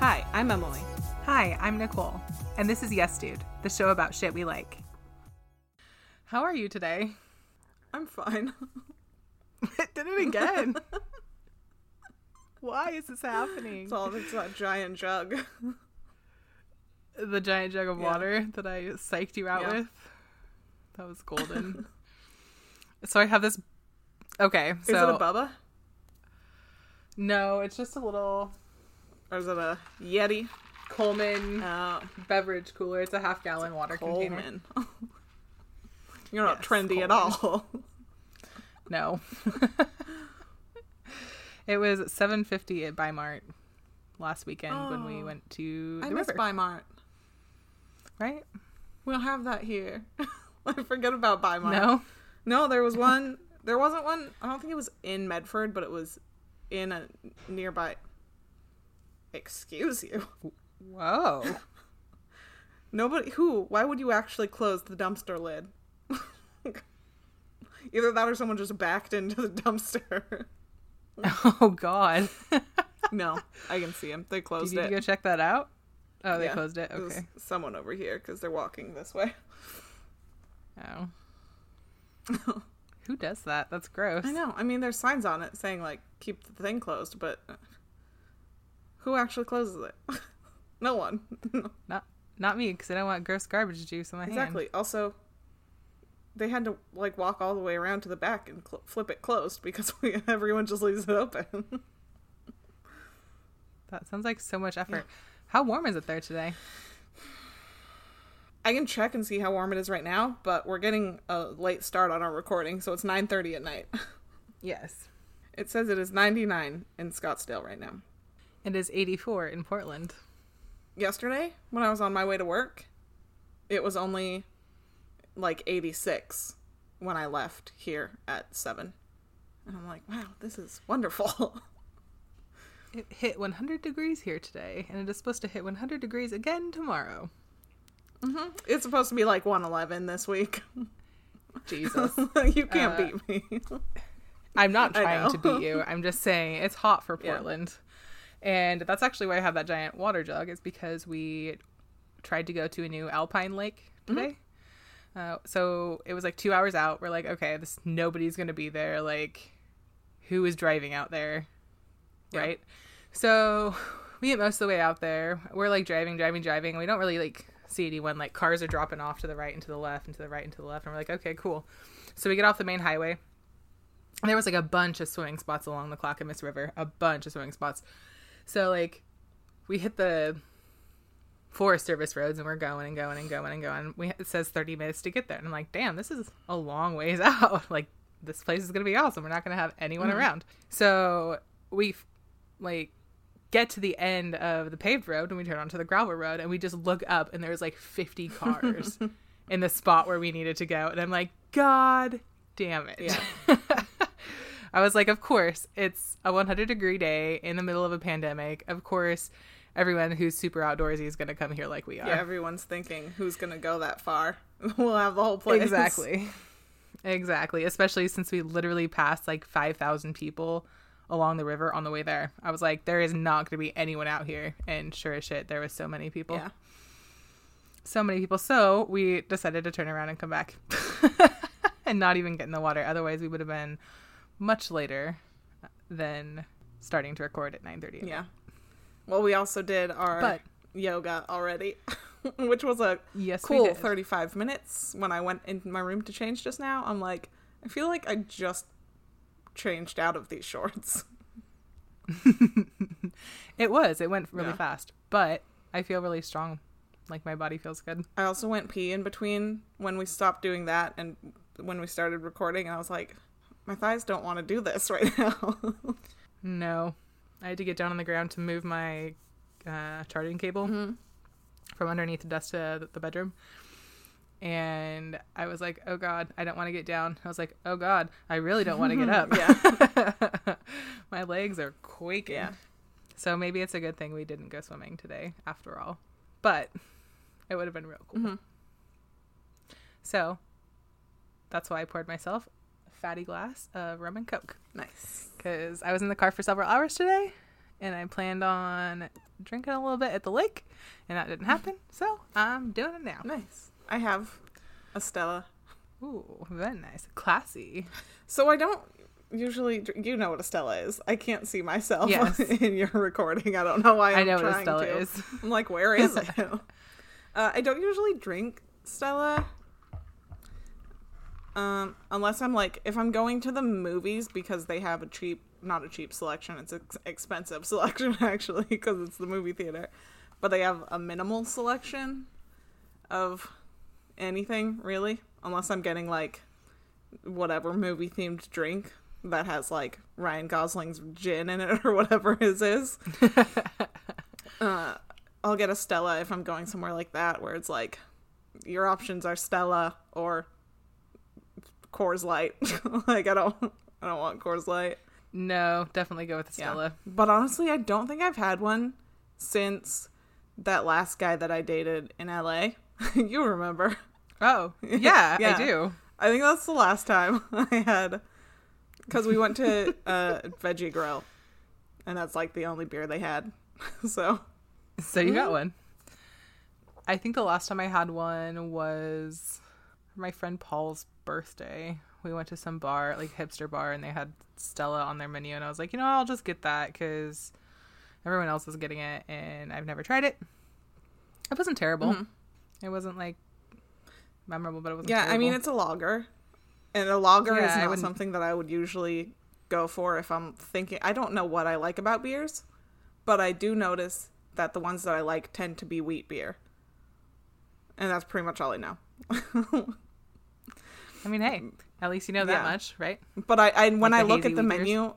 Hi, I'm Emily. Hi, I'm Nicole, and this is Yes Dude, the show about shit we like. How are you today? I'm fine. Did it again. Why is this happening? It's all it's that giant jug. the giant jug of Yeah. water that I psyched you out Yeah. with. That was golden. so I have this. Okay, Is it a Bubba? no, it's just a little Or is it a Yeti? Coleman Uh, beverage cooler. It's a half gallon water container. Coleman. You're not Yes, trendy at all. No. it was seven fifty at Bi-Mart last weekend when we Oh. went to the I miss river. Bi-Mart. right? We don't have that here. I forget about Bi-Mart. No. No, there was one. There wasn't one. I don't think it was in Medford, but it was in a nearby. Excuse you. Whoa. Nobody. Who? Why would you actually close the dumpster lid? Either that or someone just backed into the dumpster. Oh God. no, I can see them. They closed need to it. go check that out? Oh, they Yeah, closed it. Okay. someone over here because they're walking this way. Oh. Who does that? That's gross. I know. I mean, there's signs on it saying like keep the thing closed, but uh, who actually closes it? no one. Not not me, because I don't want gross garbage juice on my hand. exactly. Also, they had to like walk all the way around to the back and cl- flip it closed because we, everyone just leaves it open. That sounds like so much effort. How warm is it there today? I can check and see how warm it is right now, but we're getting a late start on our recording, so it's 9:30 at night. Yes. It says it is 99 in Scottsdale right now. It is 84 in Portland. Yesterday, when I was on my way to work, it was only like 86 when I left here at 7. And I'm like, wow, this is wonderful. It hit 100 degrees here today, and it is supposed to hit 100 degrees again tomorrow. it's supposed to be like 111 this week. Jesus. you can't Uh, beat me. I'm not trying to beat you. I'm just saying it's hot for Yeah. And that's actually why I have that giant water jug, is because we tried to go to a new alpine lake today. Uh, so it was like two hours out. We're like, okay, this nobody's gonna be there. Like, who is driving out there, Yeah. right? So we get most of the way out there. We're like driving, driving, driving. We don't really like see anyone. Like cars are dropping off to the right and to the left and to the right and to the left. And we're like, okay, cool. So we get off the main highway. And there was like a bunch of swimming spots along the Clackamas River, a bunch of swimming spots. So like we hit the Forest Service roads and we're going and going and going and going. We it says 30 minutes to get there. And I'm like, "Damn, this is a long ways out. like this place is going to be awesome. We're not going to have anyone mm-hmm. around." So we like get to the end of the paved road and we turn onto the gravel road and we just look up and there's like 50 cars in the spot where we needed to go. And I'm like, "God damn it." Yeah. I was like, of course, it's a 100 degree day in the middle of a pandemic. Of course, everyone who's super outdoorsy is going to come here like we are. Yeah, everyone's thinking who's going to go that far. we'll have the whole place. exactly. Exactly. Especially since we literally passed like 5,000 people along the river on the way there. I was like, there is not going to be anyone out here. And sure as shit, there was so many people. Yeah. So many people. So we decided to turn around and come back and not even get in the water. Otherwise, we would have been much later than starting to record at 9.30 Yeah. Well, we also did our But- yoga already, which was a Yes, cool 35 minutes. When I went in my room to change just now, I'm like, I feel like I just changed out of these shorts. It was. It went really Yeah. fast. But I feel really strong. Like my body feels good. I also went pee in between when we stopped doing that and when we started recording, and I was like, my thighs don't want to do this right now. No. I had to get down on the ground to move my uh, charging cable from underneath the desk to the bedroom. And I was like, oh God, I don't want to get down. I was like, oh God, I really don't want to get up. yeah. my legs are quaking. Yeah. So maybe it's a good thing we didn't go swimming today after all. But it would have been real cool. Mhm. So that's why I poured myself fatty glass of rum and coke Nice. because I was in the car for several hours today and I planned on drinking a little bit at the lake, and that didn't happen. So I'm doing it now. Nice. I have a Stella. Ooh, very nice, classy. So I don't usually. You know what a Stella is. I can't see myself Yes. in your recording. I don't know why. I'm I know what a Stella to. is. I'm like, where is it? uh, I don't usually drink Stella. Um, unless I'm like, if I'm going to the movies because they have a cheap, not a cheap selection, it's an ex- expensive selection actually because it's the movie theater, but they have a minimal selection of anything really, unless I'm getting like whatever movie themed drink that has like Ryan Gosling's gin in it or whatever his is. uh, I'll get a Stella if I'm going somewhere like that where it's like your options are Stella or Coors Light. like I don't I don't want Coors Light. No, definitely go with the Yeah. Stella. But honestly, I don't think I've had one since that last guy that I dated in LA. you remember. Oh, yeah, Yeah. I do. I think that's the last time I had because we went to uh, Veggie Grill, and that's like the only beer they had. so So you got one. I think the last time I had one was for my friend Paul's birthday. We went to some bar, like hipster bar, and they had Stella on their menu, and I was like, you know, I'll just get that because everyone else is getting it, and I've never tried it. It wasn't terrible. Mm-hmm. It wasn't like memorable, but it wasn't. yeah, I mean it's a lager, and a lager Yeah, is not something that I would usually go for if I'm thinking. I don't know what I like about beers, but I do notice that the ones that I like tend to be wheat beer, and that's pretty much all I know. I mean, hey, at least you know that Yeah. much, right? But I, I when Like I look at the menu,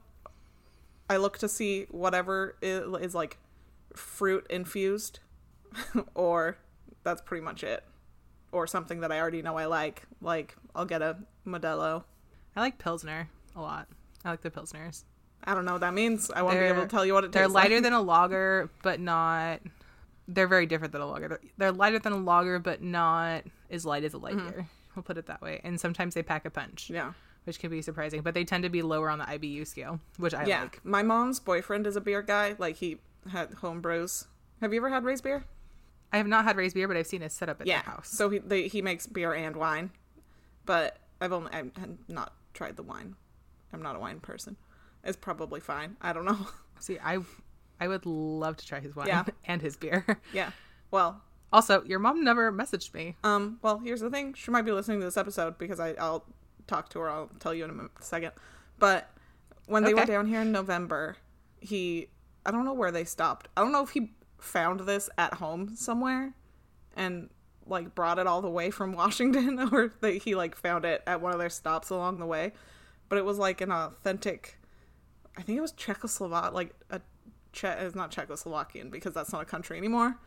I look to see whatever is, is like fruit infused, or that's pretty much it, or something that I already know I like. Like I'll get a Modelo. I like Pilsner a lot. I like the Pilsners. I don't know what that means. I won't be able to tell you what it They're lighter like. than a lager, but not. They're very different than a lager. They're, they're lighter than a lager, but not as light as a light mm-hmm. beer. We'll put it that way. And sometimes they pack a punch, Yeah, which can be surprising. But they tend to be lower on the IBU scale, which I yeah. like. My mom's boyfriend is a beer guy. Like he had home brews. Have you ever had raised beer? I have not had raised beer, but I've seen it set up at yeah. their house. So he they, he makes beer and wine, but I've only I've not tried the wine. I'm not a wine person. It's probably fine. I don't know. See, I, I would love to try his wine Yeah. and his beer. yeah. Well, Also, your mom never messaged me. um, well, here's the thing. She might be listening to this episode because I, I'll talk to her. I'll tell you in a second. But when they were Okay. down here in November, he I don't know where they stopped. I don't know if he found this at home somewhere and like brought it all the way from Washington or that he like found it at one of their stops along the way. But it was like an authentic I think it was Czechoslovak like a Czech it's not Czechoslovakian because that's not a country anymore.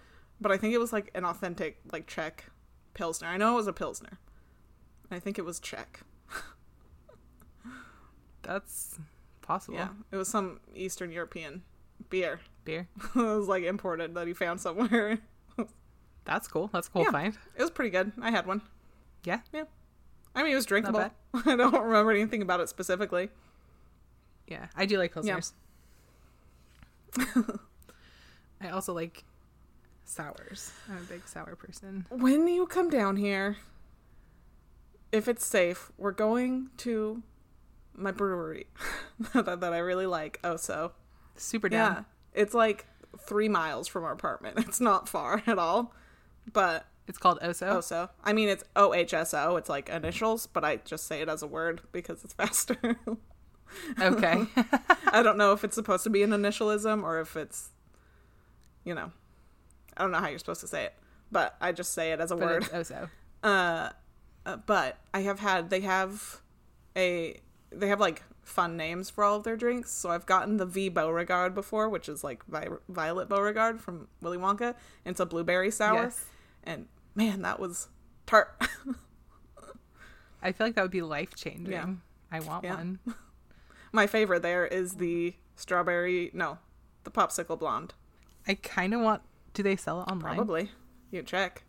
But I think it was like an authentic like Czech Pilsner. I know it was a Pilsner. I think it was Czech. That's possible. Yeah. It was some Eastern European beer. Beer. it was like imported that he found somewhere. That's cool. That's a cool Yeah. find. It was pretty good. I had one. Yeah. Yeah. I mean, it was drinkable. I don't remember anything about it specifically. Yeah. I do like Yeah. Pilsners. I also like sours. I'm a big sour person. When you come down here, if it's safe, we're going to my brewery that, that I really like. Oh, so Super down. yeah, it's like three miles from our apartment. It's not far at all, but It's called OHSO. oh, so I mean it's O H S O. It's like initials, but I just say it as a word because it's faster. Okay. I don't know if it's supposed to be an initialism or if it's, you know, I don't know how you're supposed to say it, but I just say it as a but word. it's OHSO. Uh, uh, but I have had they have a they have like fun names for all of their drinks. So I've gotten the V Beauregard before, which is like Vi- Violet Beauregarde from Willy Wonka. And it's a blueberry sour, Yes. and man, that was tart. I feel like that would be life changing. Yeah. I want Yeah. one. My favorite there is the strawberry. No, the popsicle blonde. I kind of want. Do they sell it online? Probably. You check.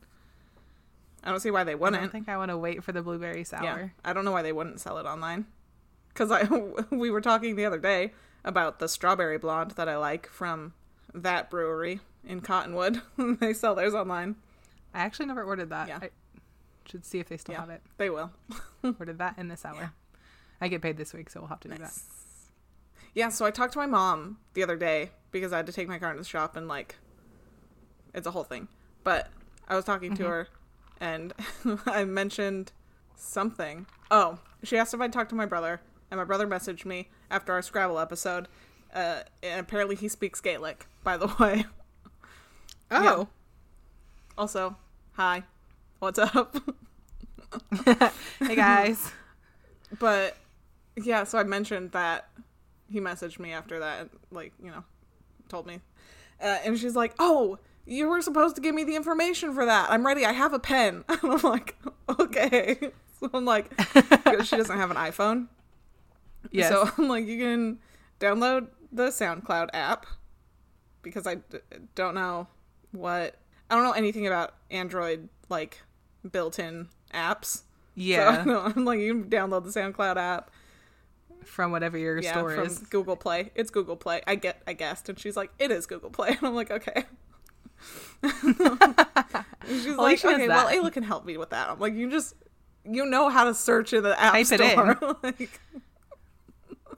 I don't see why they wouldn't. I don't think I want to wait for the blueberry sour. Yeah, I don't know why they wouldn't sell it online. Because I we were talking the other day about the strawberry blonde that I like from that brewery in Cottonwood. they sell theirs online. I actually never ordered that. Yeah. I should see if they still Yeah. have it. They will. Ordered that in this hour. I get paid this week, so we'll have to do that. Yeah, so I talked to my mom the other day because I had to take my car into the shop and like it's a whole thing. But I was talking to her and I mentioned something. Oh, she asked if I'd talk to my brother, and my brother messaged me after our Scrabble episode. Uh, and apparently he speaks Gaelic, by the way. Oh. Also, hi. What's up? hey guys. but yeah, so I mentioned that he messaged me after that, and, like you know, told me, uh, and she's like, "Oh, you were supposed to give me the information for that. I'm ready. I have a pen." And I'm like, "Okay." So I'm like, she doesn't have an iPhone, yes. so I'm like, you can download the SoundCloud app because I d- don't know what I don't know anything about Android like built-in apps. yeah. So I'm like, you can download the SoundCloud app. from whatever your yeah, store from is. Google Play. It's Google Play. I get, I guessed, and she's like, "It is Google Play," and I'm like, "Okay." She's Well, like, she "Okay, well. Ayla can help me with that." I'm like, "You just, you know how to search in the app Type store, like,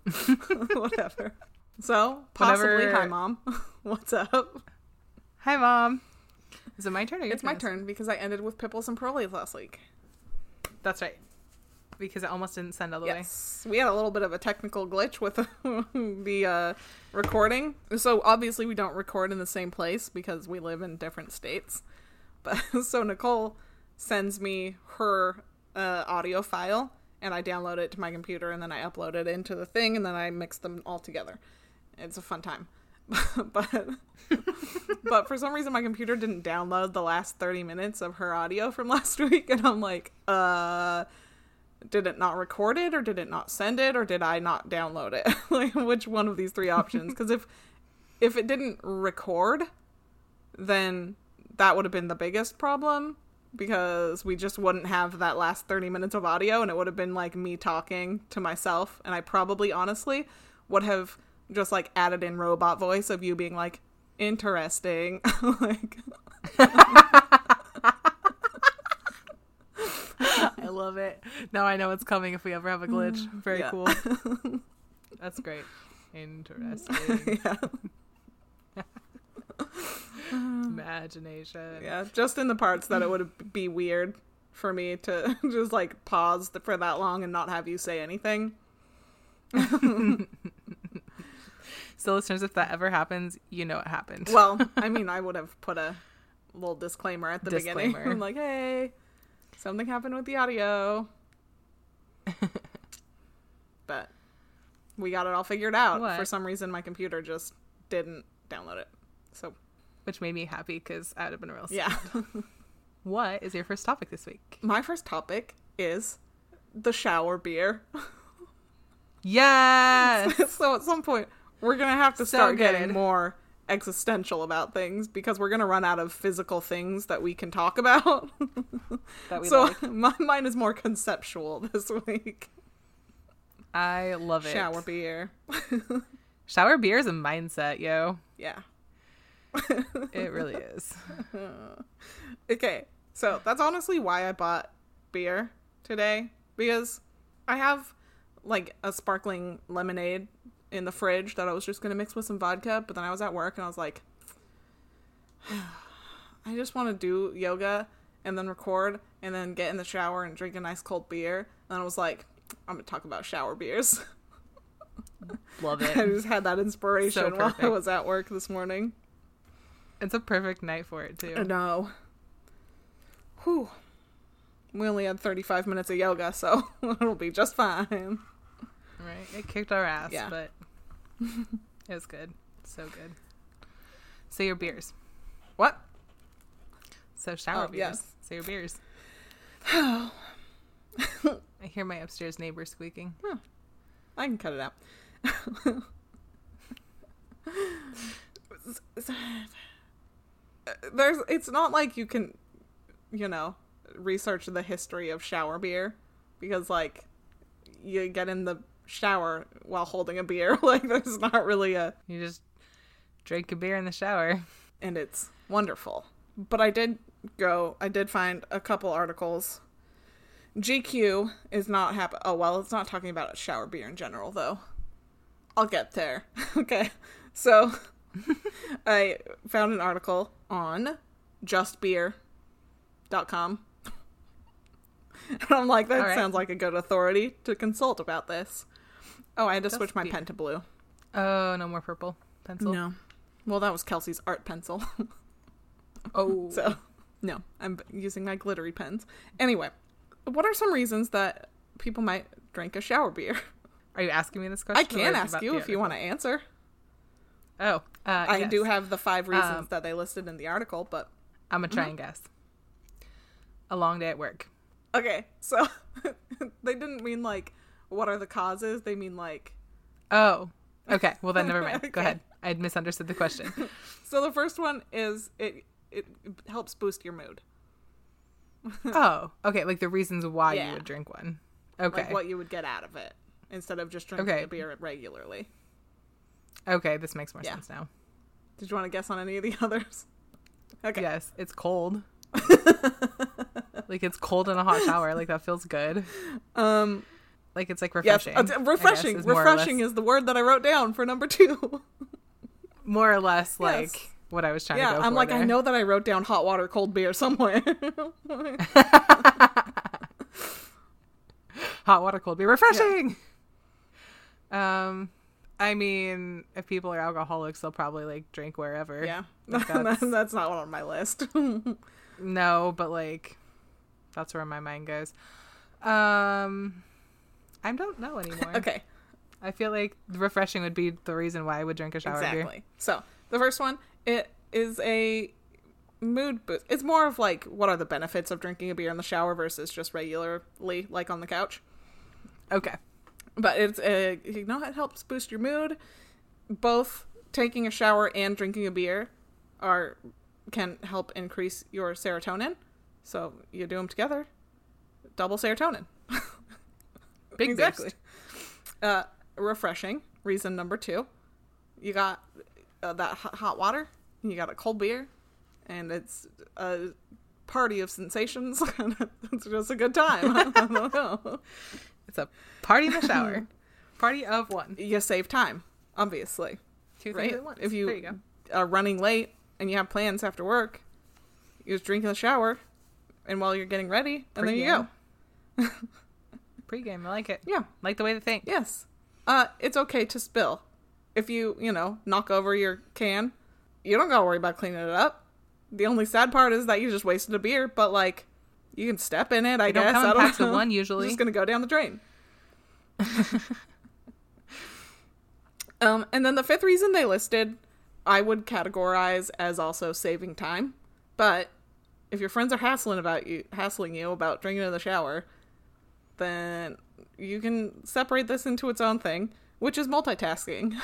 whatever." So possibly, Whenever- hi mom, what's up? Hi, mom. Is it my turn? It's my turn? because I ended with Pipples and Pearlies last week. That's right. Because it almost didn't send all the way. Yes, we had a little bit of a technical glitch with the uh, recording. So obviously we don't record in the same place because we live in different states. But so Nicole sends me her uh, audio file, and I download it to my computer, and then I upload it into the thing, and then I mix them all together. It's a fun time. but but for some reason my computer didn't download the last 30 minutes of her audio from last week and i'm like uh did it not record it or did it not send it or did i not download it? Like which one of these three options? Because if if it didn't record then that would have been the biggest problem because we just wouldn't have that last 30 minutes of audio and it would have been like me talking to myself. And i probably honestly would have just like added in robot voice of you being like interesting. Like I love it. Now I know what's coming if we ever have a glitch. Mm, Very Yeah. cool. That's great. Interesting. yeah Imagination. Yeah, just in the parts that it would be weird for me to just like pause for that long and not have you say anything. So, listeners, if that ever happens, you know it happened. Well, I mean, I would have put a little disclaimer at the beginning. Disclaimer. I'm like, hey, something happened with the audio. but we got it all figured out. What? For some reason, my computer just didn't download it. So, Which made me happy because I would have been real sad. yeah. What is your first topic this week? my first topic is the shower beer. Yes! so at some point we're gonna have to So start good. getting more existential about things because we're gonna run out of physical things that we can talk about. that we so like. my mine is more conceptual this week. I love it. Shower beer. Shower beer is a mindset, yo. Yeah. It really is. Okay. So that's honestly why I bought beer today because I have like a sparkling lemonade in the fridge that I was just going to mix with some vodka, but then I was at work and I was like I just want to do yoga and then record and then get in the shower and drink a nice cold beer. And I was like I'm going to talk about shower beers. Love it. I just had that inspiration while I was at work this morning. It's a perfect night for it, too. I know. Whew. We only had 35 minutes of yoga, so it'll be just fine. Right? It kicked our ass, Yeah. but it was good. So good. So your beers. What? So shower Oh, beers. yes. So your beers. Oh I hear my upstairs neighbor squeaking. I can cut it out. There's it's not like you can you know, research the history of shower beer because like you get in the shower while holding a beer. Like there's not really a You just drink a beer in the shower. and it's wonderful. But I did go, I did find a couple articles. GQ is not happy. Oh, well, it's not talking about a shower beer in general, though. I'll get there. okay. So I found an article on justbeer.com. And I'm like, that right. sounds like a good authority to consult about this. Oh, I had to switch my Beer. pen to blue. Oh, no more purple pencil. No. Well, that was Kelsey's art pencil. Oh, So, no, I'm using my glittery pens. Anyway, what are some reasons that people might drink a shower beer? are you asking me this question? I can ask you if you want to answer. Oh, uh, I yes. do have the five reasons Um, that they listed in the article, but I'm gonna try Mm-hmm. and guess. A long day at work. okay. So, they didn't mean like what are the causes. They mean like Oh, okay. Well then, never mind. Go ahead. I had misunderstood the question. so. The first one is it it helps boost your mood, oh, okay. Like the reasons why Yeah. you would drink one. Okay. like what you would get out of it instead of just drinking Okay. a beer regularly. Okay, this makes more Yeah. sense now. Did you want to guess on any of the others? Okay. Yes, it's cold. like it's cold in a hot shower. Like that feels good. Um. Like it's like Yes. refreshing. uh, I guess, refreshing. is refreshing is the word that I wrote down for number two. more or less Yes. like what I was trying to yeah, go I'm like, I know that I wrote down hot water, cold beer somewhere. hot water, cold beer, refreshing. Um, I mean, if people are alcoholics, they'll probably like drink wherever. yeah, Like, that's... that's- not on my list. No, but like, that's where my mind goes. Um, I don't know anymore. okay, I feel like refreshing would be the reason why I would drink a shower beer. exactly. So the first one, it is a mood boost. It's more of like, what are the benefits of drinking a beer in the shower versus just regularly, like on the couch. Okay. but it's a you know it helps boost your mood both taking a shower and drinking a beer are can help increase your serotonin so you do them together double serotonin Big exactly uh refreshing reason number two you got uh, that hot, water you got a cold beer and it's a party of sensations it's just a good time i don't know It's a party in the shower. party of one. you save time obviously Two things right? at once. If you, you are running late and you have plans after work, you just drink in the shower, and while you're getting ready, and there you go. Pre-game. I like it. Yeah. Like the way they think. Yes. Uh, it's okay to spill. If you, you know, knock over your can, you don't gotta worry about cleaning it up. The only sad part is that you just wasted a beer, but like, you can step in it. I They don't guess. come I don't packs of know. one It's usually. just gonna go down the drain. um, and then the fifth reason they listed, I would categorize as also saving time. But if your friends are hassling about you, hassling you about drinking in the shower, then you can separate this into its own thing, which is multitasking.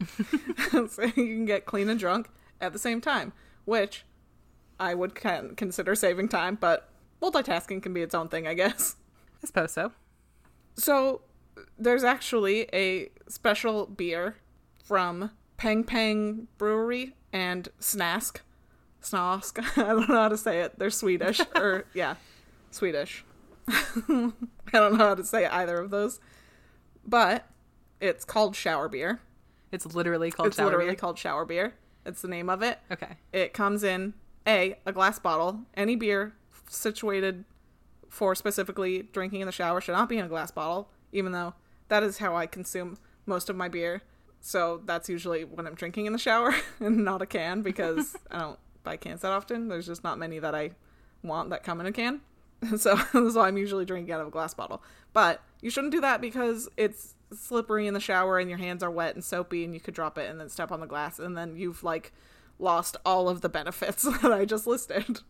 so you can get clean and drunk at the same time, which I would con- consider saving time, but multitasking can be its own thing, I guess. I suppose so. So there's actually a special beer from Pang Pang Brewery and Snask. Snask. I don't know how to say it. They're Swedish. or, yeah, Swedish. I don't know how to say either of those. But it's called shower beer. It's literally called it's shower literally beer. called shower beer. It's the name of it. Okay. It comes in a a glass bottle. Any beer situated for specifically drinking in the shower should not be in a glass bottle, even though that is how I consume most of my beer. So that's usually when I'm drinking in the shower and not a can because I don't buy cans that often. There's just not many that I want that come in a can. So, so I'm usually drinking out of a glass bottle. But you shouldn't do that because it's slippery in the shower and your hands are wet and soapy and you could drop it and then step on the glass and then you've like lost all of the benefits that I just listed.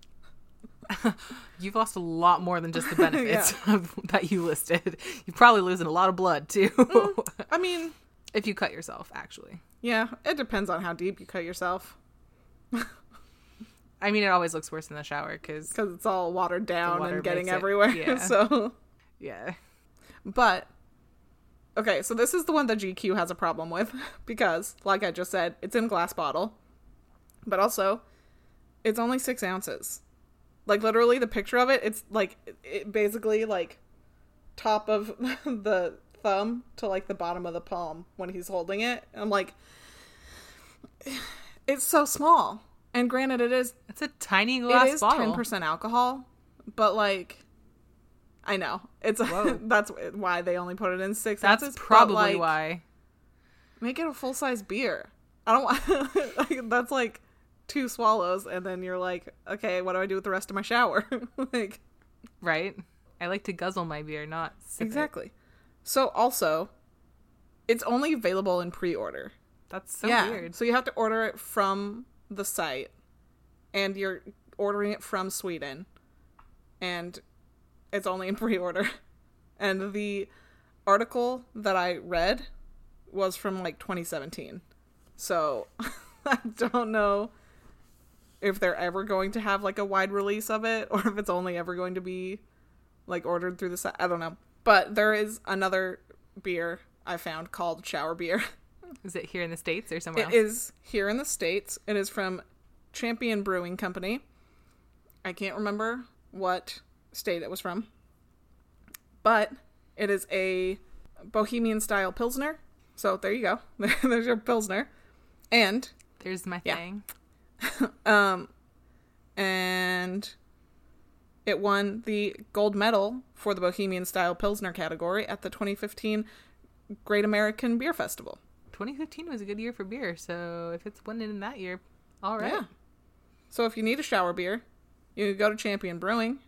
You've lost a lot more than just the benefits of, that you listed. You're probably losing a lot of blood too. Mm, I mean, if you cut yourself, actually. yeah, it depends on how deep you cut yourself I mean, it always looks worse in the shower because, because it's all watered down water and getting it- everywhere. yeah. So, yeah. but Okay, so this is the one that GQ has a problem with because, like I just said, it's in a glass bottle, but also it's only six ounces. Like literally, the picture of it, it's like it basically like top of the thumb to like the bottom of the palm when he's holding it. I'm like, it's so small. And granted, it is It's a tiny glass it is bottle. ten percent alcohol, but like, I know it's that's why they only put it in six That's ounces. probably like, why. Make it a full size beer. I don't want. like, that's like two swallows, and then you're like, okay, what do I do with the rest of my shower? like, Right? I like to guzzle my beer, not sip it. exactly. So also, it's only available in pre-order. That's so yeah. weird. So you have to order it from the site, and you're ordering it from Sweden, and it's only in pre-order. And the article that I read was from like 2017. So I don't know if they're ever going to have like a wide release of it or if it's only ever going to be like ordered through the site. I don't know. But there is another beer I found called shower beer. Is it here in the States or somewhere It else? is here in the States. It is from Champion Brewing Company. I can't remember what state it was from. But it is a bohemian style Pilsner. So there you go. There's your Pilsner. And There's my Yeah. thing. um and it won the gold medal for the bohemian style Pilsner category at the 2015 Great American Beer Festival. 2015 was a good year for beer, so if it's winning in that year, all right. Yeah. So if you need a shower beer, you can go to Champion Brewing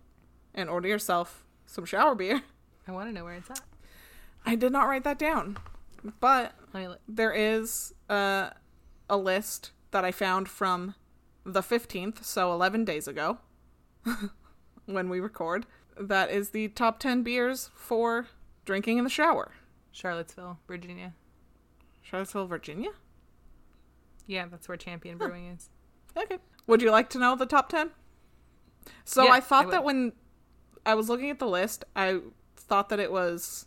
and order yourself some shower beer. I want to know where it's at. I did not write that down, but Let me look. there is uh, a list that I found from the 15th, so 11 days ago, when we record. That is the top 10 beers for drinking in the shower. Charlottesville, Virginia. Charlottesville, Virginia? Yeah, that's where Champion Brewing is. Okay. Would you like to know the top 10? So Yeah, I thought I that when I was looking at the list, I thought that it was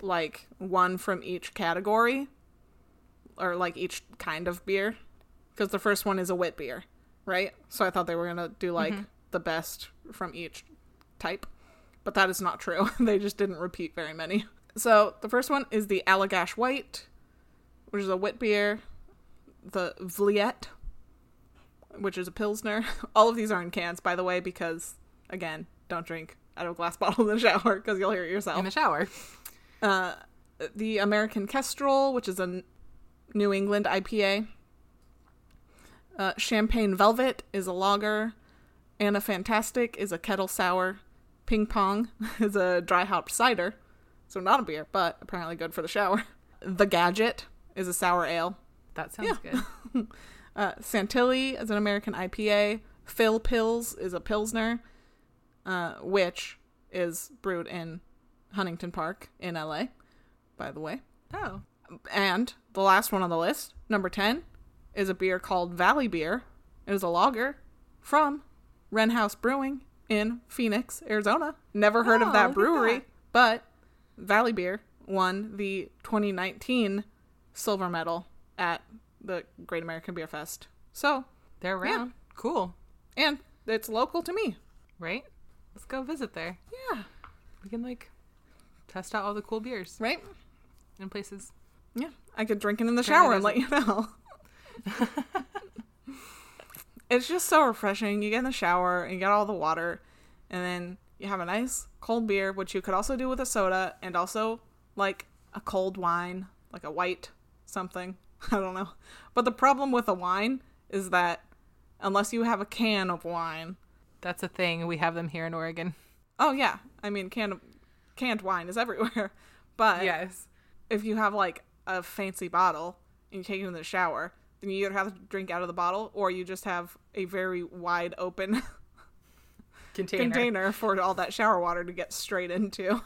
like one from each category or like each kind of beer because the first one is a wit beer, right? So I thought they were going to do like mm-hmm. the best from each type. But that is not true. they just didn't repeat very many. So the first one is the Allagash White, which is a wit beer. The Vliet, which is a Pilsner. All of these are in cans, by the way, because, again, don't drink out of a glass bottle in the shower because you'll hear it yourself. In the shower. Uh, the American Kestrel, which is a New England IPA. Uh, Champagne Velvet is a lager. Anna Fantastic is a kettle sour. Ping Pong is a dry hopped cider. So not a beer, but apparently good for the shower. The Gadget is a sour ale. That sounds good. Uh, Santilli is an American IPA. Phil Pills is a Pilsner, uh, which is brewed in Huntington Park in LA, by the way. Oh, And the last one on the list, number 10, is a beer called Valley Beer. It is a lager from Wren House Brewing in Phoenix, Arizona. Never heard Oh, of that brewery, that. but Valley Beer won the 2019 silver medal at the Great American Beer Fest. So, they're around. Cool. and it's local to me. Right? Let's go visit there. Yeah. We can like test out all the cool beers Right? in places. Yeah. I could drink it in the shower and let you know. it's just so refreshing. You get in the shower and you get all the water, and then you have a nice cold beer, which you could also do with a soda, and also like a cold wine, like a white something. I don't know. But the problem with a wine is that unless you have a can of wine, That's a thing. We have them here in Oregon. oh yeah, I mean can canned wine is everywhere. But Yes. if you have like a fancy bottle and you take it in the shower, then you either have to drink out of the bottle or you just have a very wide open Container. container for all that shower water to get straight into.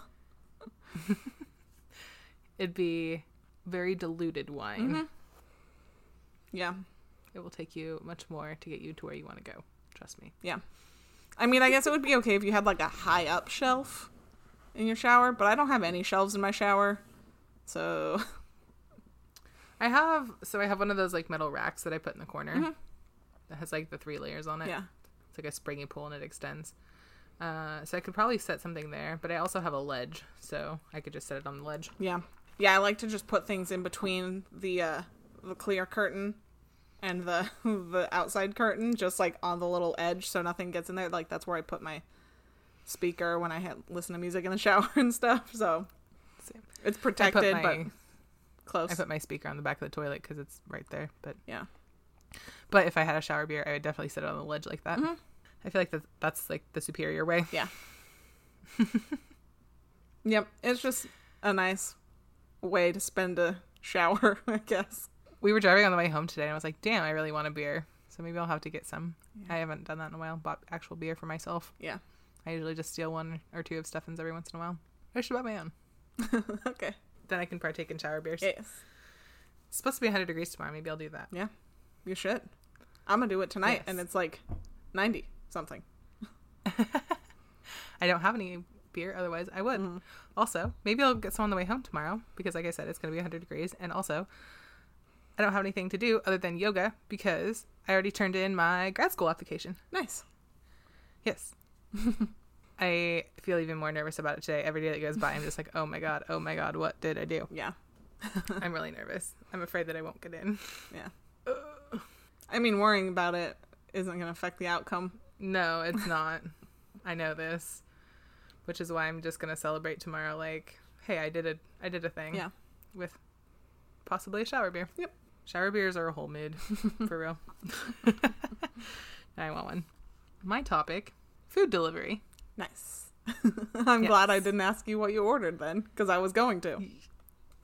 It'd be very diluted wine. Mm-hmm. Yeah. It will take you much more to get you to where you want to go. Trust me. Yeah. I mean, I guess it would be okay if you had like a high up shelf in your shower, but I don't have any shelves in my shower. So I have so I have one of those like metal racks that I put in the corner Mhm. that has like the three layers on it. yeah, It's like a springy pool and it extends. Uh, so I could probably set something there, but I also have a ledge, so I could just set it on the ledge. yeah, yeah. I like to just put things in between the uh, the clear curtain and the the outside curtain, just like on the little edge, so nothing gets in there. Like that's where I put my speaker when I had listen to music in the shower and stuff. So Same. it's protected, my but close. I put my speaker on the back of the toilet because it's right there. But yeah, but if I had a shower beer, I would definitely sit it on the ledge like that. Mhm. I feel like that's that's like the superior way. yeah. yep, it's just a nice way to spend a shower, I guess. We were driving on the way home today, and I was like, "Damn, I really want a beer." So maybe I'll have to get some. Yeah. I haven't done that in a while. Bought actual beer for myself. Yeah. I usually just steal one or two of Stefan's every once in a while. I should buy my own. okay. Then I can partake in shower beers. Yes. It's supposed to be 100 degrees tomorrow. Maybe I'll do that. Yeah, you should. I'm gonna do it tonight, Yes. and it's like ninety something. I don't have any beer, otherwise I would. Mhm. Also, maybe I'll get some on the way home tomorrow because, like I said, it's going to be 100 degrees. And also, I don't have anything to do other than yoga because I already turned in my grad school application. Nice. Yes. I feel even more nervous about it today. Every day that goes by, I'm just like, oh my God, oh my God, what did I do? Yeah, I'm really nervous. I'm afraid that I won't get in. yeah. I mean, worrying about it isn't gonna affect the outcome. No, it's not. I know this, which is why I'm just gonna celebrate tomorrow. Like, hey, I did a, I did a thing. Yeah. With possibly a shower beer. Yep. Shower beers are a whole mood, for real. I want one. My topic: food delivery. Nice. I'm glad I didn't ask you what you ordered then, because I was going to.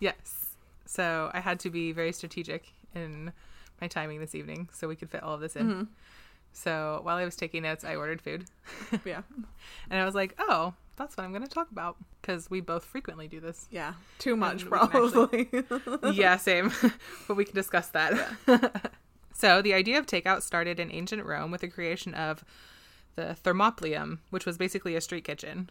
Yes. So I had to be very strategic in my timing this evening, so we could fit all of this in. Mhm. So while I was taking notes, I ordered food. Yeah, And I was like, oh, that's what I'm going to talk about. Because we both frequently do this. yeah. Too much, probably. yeah, same. but we can discuss that. so the idea of takeout started in ancient Rome with the creation of the thermopolium, which was basically a street kitchen.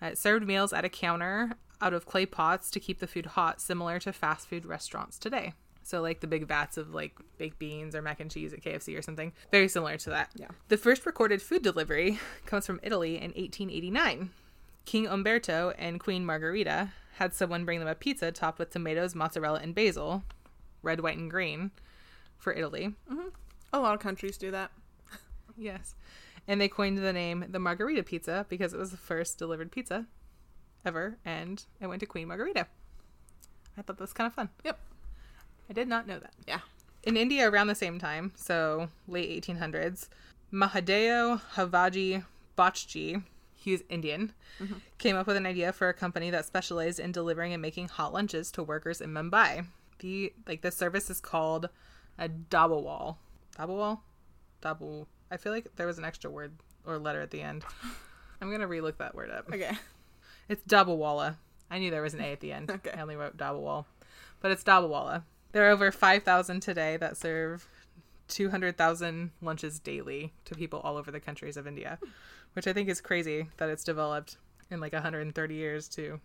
Uh, it served meals at a counter out of clay pots to keep the food hot, similar to fast food restaurants today. So, like the big vats of like baked beans or mac and cheese at KFC or something. Very similar to that. Yeah. The first recorded food delivery comes from Italy in 1889. King Umberto and Queen Margherita had someone bring them a pizza topped with tomatoes, mozzarella, and basil, red, white, and green, for Italy. Mm-hmm. a lot of countries do that. Yes. And they coined the name the Margherita Pizza because it was the first delivered pizza ever, and it went to Queen Margherita. I thought that was kind of fun. Yep. I did not know that. Yeah. In India, around the same time, so late 1800s, Mahadeo Havaji Bachche, he was Indian, mm-hmm. came up with an idea for a company that specialized in delivering and making hot lunches to workers in Mumbai. The like the service is called a dabawal. Dabawal? Dabu. I feel like there was an extra word or letter at the end. I'm gonna relook that word up. Okay. It's double Dabawala. I knew there was an A at the end. Okay. I only wrote Dabawal. But it's double Dabawala. There are over 5,000 today that serve 200,000 lunches daily to people all over the countries of India, which I think is crazy that it's developed in like 130 years to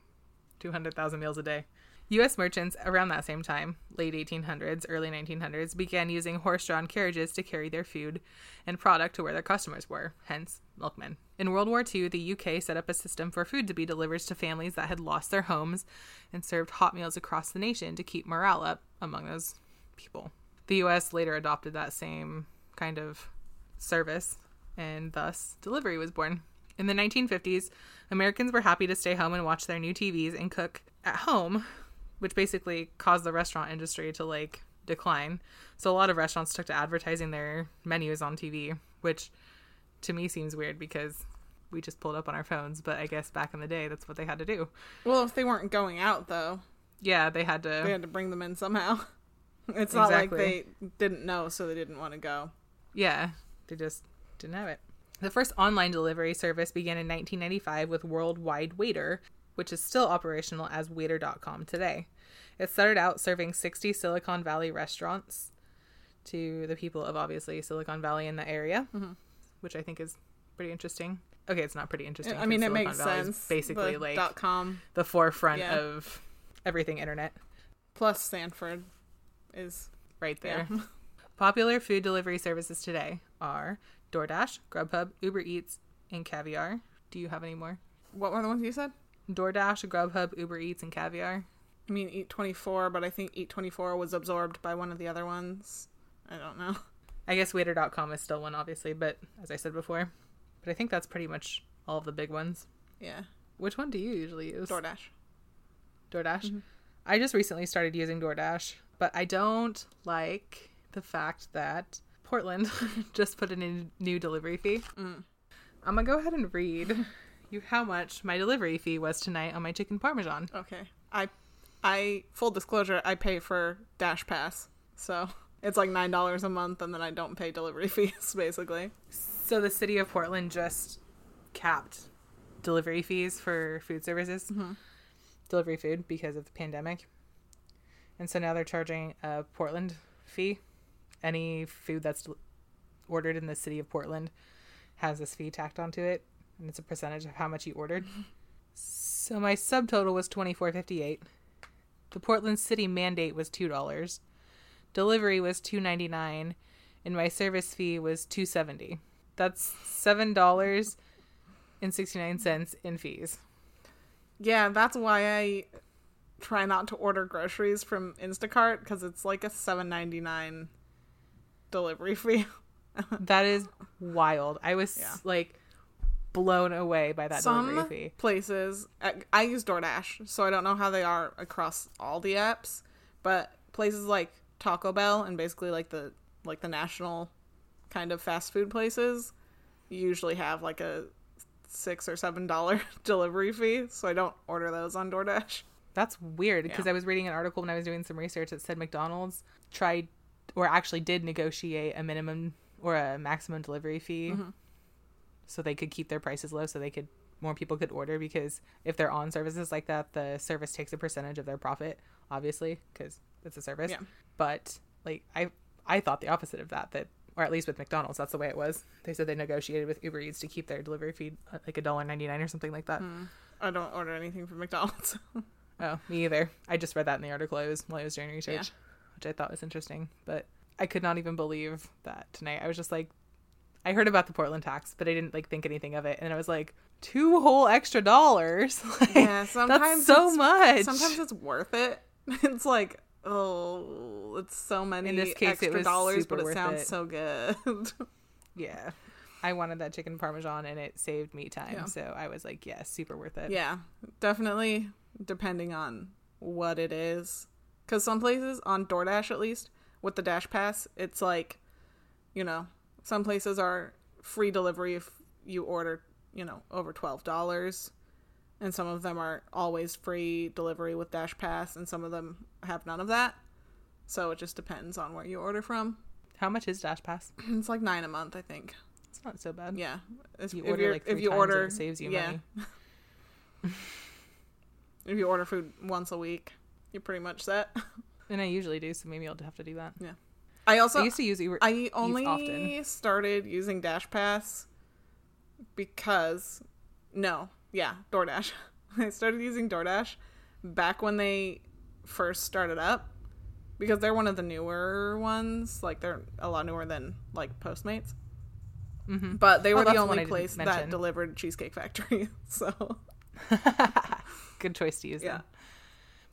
200,000 meals a day. U.S. merchants around that same time, late 1800s, early 1900s, began using horse drawn carriages to carry their food and product to where their customers were, hence, milkmen. In World War II, the UK set up a system for food to be delivered to families that had lost their homes and served hot meals across the nation to keep morale up among those people. The US later adopted that same kind of service, and thus delivery was born. In the 1950s, Americans were happy to stay home and watch their new TVs and cook at home, which basically caused the restaurant industry to like decline. So a lot of restaurants took to advertising their menus on TV, which to me seems weird because we just pulled up on our phones, but I guess back in the day that's what they had to do. Well, if they weren't going out though, Yeah, they had to they had to bring them in somehow. It's not like they didn't know, so they didn't want to go. Yeah, they just didn't have it. The first online delivery service began in 1995 with Worldwide Waiter, which is still operational as waiter.com today. It started out serving 60 Silicon Valley restaurants to the people of obviously Silicon Valley in the area, mm-hmm. which I think is pretty interesting. Okay, it's not pretty interesting. I mean, it Silicon makes Valley sense. Basically, the like dot com. the forefront Yeah. of everything internet Plus, Stanford is right there. yeah. Popular food delivery services today are DoorDash, Grubhub, Uber Eats, and Caviar. Do you have any more? what were the ones you said? DoorDash, Grubhub, Uber Eats, and Caviar. I mean, Eat Twenty Four, but I think Eat Twenty Four was absorbed by one of the other ones. I don't know. I guess Waiter.com is still one, obviously, but as I said before, but I think that's pretty much all of the big ones. Yeah, Which one do you usually use? DoorDash. DoorDash. Mhm. I just recently started using DoorDash, but I don't like the fact that Portland just put in a new delivery fee. Mm. I'm gonna go ahead and read you how much my delivery fee was tonight on my chicken parmesan. Okay, I, I full disclosure, I pay for Dash Pass, so it's like nine dollars a month, and then I don't pay delivery fees, basically. So the city of Portland just capped delivery fees for food services, Mhm. delivery food because of the pandemic. And so now they're charging a Portland fee. Any food that's ordered in the city of Portland has this fee tacked onto it, and it's a percentage of how much you ordered. So my subtotal was twenty four fifty eight. The Portland city mandate was two dollars. Delivery was two ninety nine, and my service fee was two seventy. That's seven dollars and sixty nine cents in fees. Yeah, that's why I try not to order groceries from Instacart because it's like a seven ninety nine delivery fee. That is wild. I was Yeah. like blown away by that Some delivery fee. places, I, use DoorDash, so I don't know how they are across all the apps, but places like Taco Bell and basically like the like the national kind of fast food places usually have like a six or seven dollar delivery fee, so I don't order those on DoorDash. That's weird because Yeah. I was reading an article when I was doing some research that said McDonald's tried or actually did negotiate a minimum or a maximum delivery fee Mhm. So they could keep their prices low so they could more people could order because if they're on services like that the service takes a percentage of their profit obviously because it's a service. Yeah. but like i i thought the opposite of that that or at least with mcdonald's that's the way it was. They said they negotiated with uber eats to keep their delivery fee uh, like a dollar 99 or something like that. Hmm. I don't order anything from McDonald's. oh me either. I just read that in the article. I was while i was doing research Yeah. which i thought was interesting. But i could not even believe that tonight. I was just like i heard about the portland tax but i didn't like think anything of it and i was like two whole extra dollars Like, yeah, sometimes that's so much Sometimes it's worth it. It's like, oh, it's so many In this case, extra dollars, but it sounds it. so good. yeah i wanted that chicken parmesan and it saved me time Yeah. so i was like yeah super worth it yeah, definitely depending on what it is. Because some places, on DoorDash at least, with the Dash Pass, it's like, you know, some places are free delivery if you order, you know, over $12. And some of them are always free delivery with Dash Pass, and some of them have none of that. So it just depends on where you order from. how much is dash pass It's like nine a month, I think. it's not so bad Yeah, if you if order like if you order, it saves you yeah, money if you order food once a week, you're pretty much set. and i usually do so maybe i'll have to do that I also i used to use uber I only often. started using Dash Pass because no, yeah, DoorDash. I started using DoorDash back when they first started up because they're one of the newer ones. Like they're a lot newer than like Postmates. Mhm. But they Oh, were the the only place that delivered Cheesecake Factory. So Good choice to use. yeah. Yeah.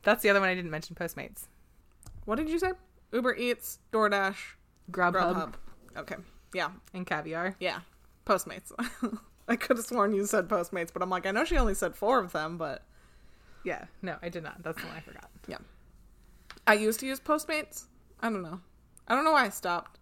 That's the other one I didn't mention. Postmates, What did you say? Uber Eats, DoorDash, Grubhub, Grubhub. Okay. Yeah. and Caviar. Yeah. Postmates. I could have sworn you said Postmates, but I'm like, I know she only said four of them, but Yeah. No, I did not. That's the one I forgot. Yeah. I used to use Postmates. I don't know. I don't know why I stopped.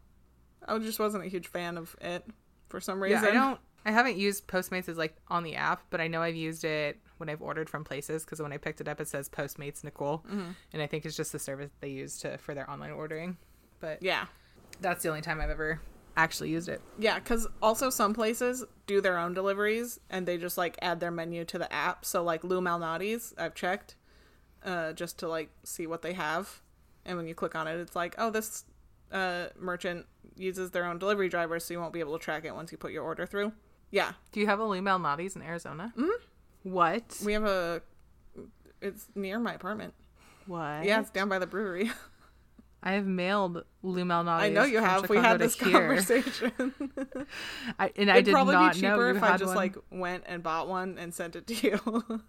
I just wasn't a huge fan of it for some reason. Yeah, I don't. I haven't used Postmates as like on the app, but I know I've used it when I've ordered from places because when I picked it up, it says Postmates Nicole, Mm-hmm. and I think it's just the service they use to for their online ordering. But Yeah. that's the only time I've ever actually used it. Yeah, because also some places do their own deliveries and they just like add their menu to the app. So like Lou Malnati's, I've checked uh, just to like see what they have. And when you click on it, it's like, oh, this uh, merchant uses their own delivery driver, so you won't be able to track it once you put your order through. Yeah, Do you have a Lou Malnati's in Arizona? Mm-hmm. What? we have a. It's near my apartment. What? Yeah, it's down by the brewery. I have mailed Lou Malnati's. I know you have. We Chicago had this here. conversation. I, and I It'd did probably not be know cheaper if I just one. like went and bought one and sent it to you.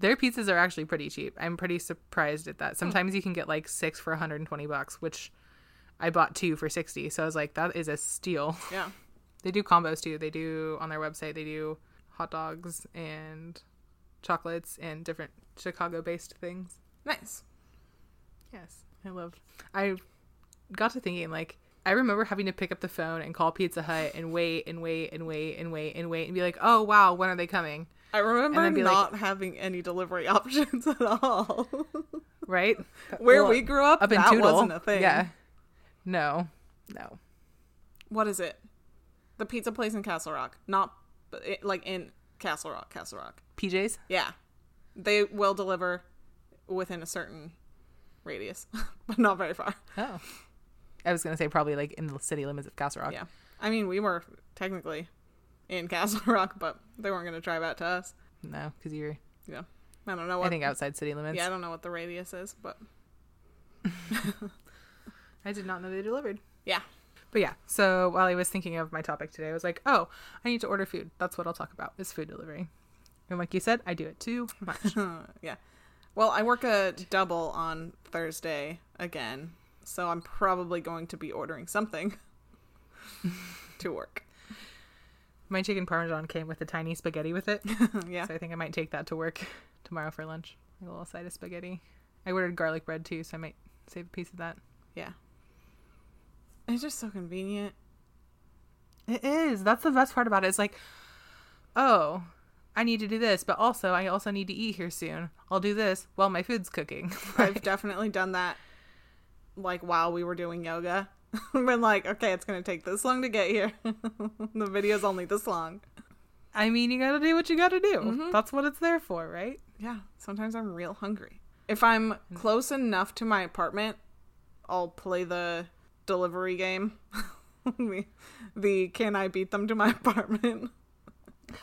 Their pizzas are actually pretty cheap. I'm pretty surprised at that. Sometimes you can get like six for 120 bucks, which I bought two for 60. So I was like, that is a steal. yeah. They do combos too. They do on their website. They do hot dogs and chocolates and different Chicago-based things. Nice. Yes, I love. I got to thinking like I remember having to pick up the phone and call Pizza Hut and wait and wait and wait and wait and wait and be like, oh wow, when are they coming? I remember be like- not having any delivery options at all. Right? Where Well, we grew up, up in that Toodle. wasn't a thing. Yeah. No. No. What is it? The pizza place in Castle Rock. Not but it, like in Castle Rock, Castle Rock. PJs. Yeah. They will deliver within a certain radius, but not very far. Oh. I was gonna say probably like in the city limits of Castle Rock. Yeah. I mean, we were technically in Castle Rock, but they weren't going to drive out to us. No, because you're. Yeah. I don't know what. I think outside city limits. yeah, I don't know what the radius is, but I did not know they delivered. yeah. But yeah, so while I was thinking of my topic today, I was like, oh, I need to order food. That's what I'll talk about is food delivery. And like you said, I do it too much. yeah. Well, I work a double on Thursday again, so I'm probably going to be ordering something to work. my chicken parmesan came with a tiny spaghetti with it. yeah. So I think I might take that to work tomorrow for lunch. A little side of spaghetti. I ordered garlic bread too, so I might save a piece of that. Yeah. It's just so convenient. It is. That's the best part about it. It's like, oh, I need to do this, but also I also need to eat here soon. I'll do this while my food's cooking. I've definitely done that like while we were doing yoga. Been like, okay, it's gonna take this long to get here. the video's only this long. I mean, you gotta do what you gotta do. Mm-hmm. That's what it's there for, right? Yeah, sometimes I'm real hungry. If I'm close enough to my apartment, I'll play the delivery game. the, the can I beat them to my apartment?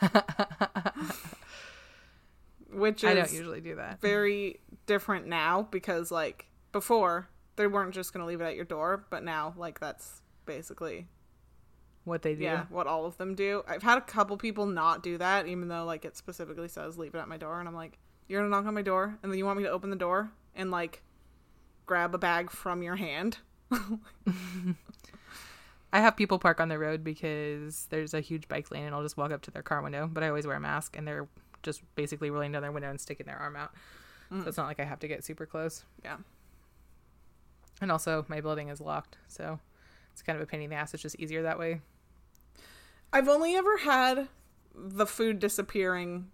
Which I don't usually do that. very different now because like before they weren't just going to leave it at your door, but now like that's basically What they do. yeah, what all of them do. I've had a couple people not do that, even though like it specifically says leave it at my door, and I'm like, you're gonna knock on my door, and then you want me to open the door and like grab a bag from your hand. I have people park on the road because there's a huge bike lane and I'll just walk up to their car window, but I always wear a mask and they're just basically rolling down their window and sticking their arm out. So mm. it's not like I have to get super close. Yeah, And also, my building is locked, so it's kind of a pain in the ass. It's just easier that way. I've only ever had the food disappearing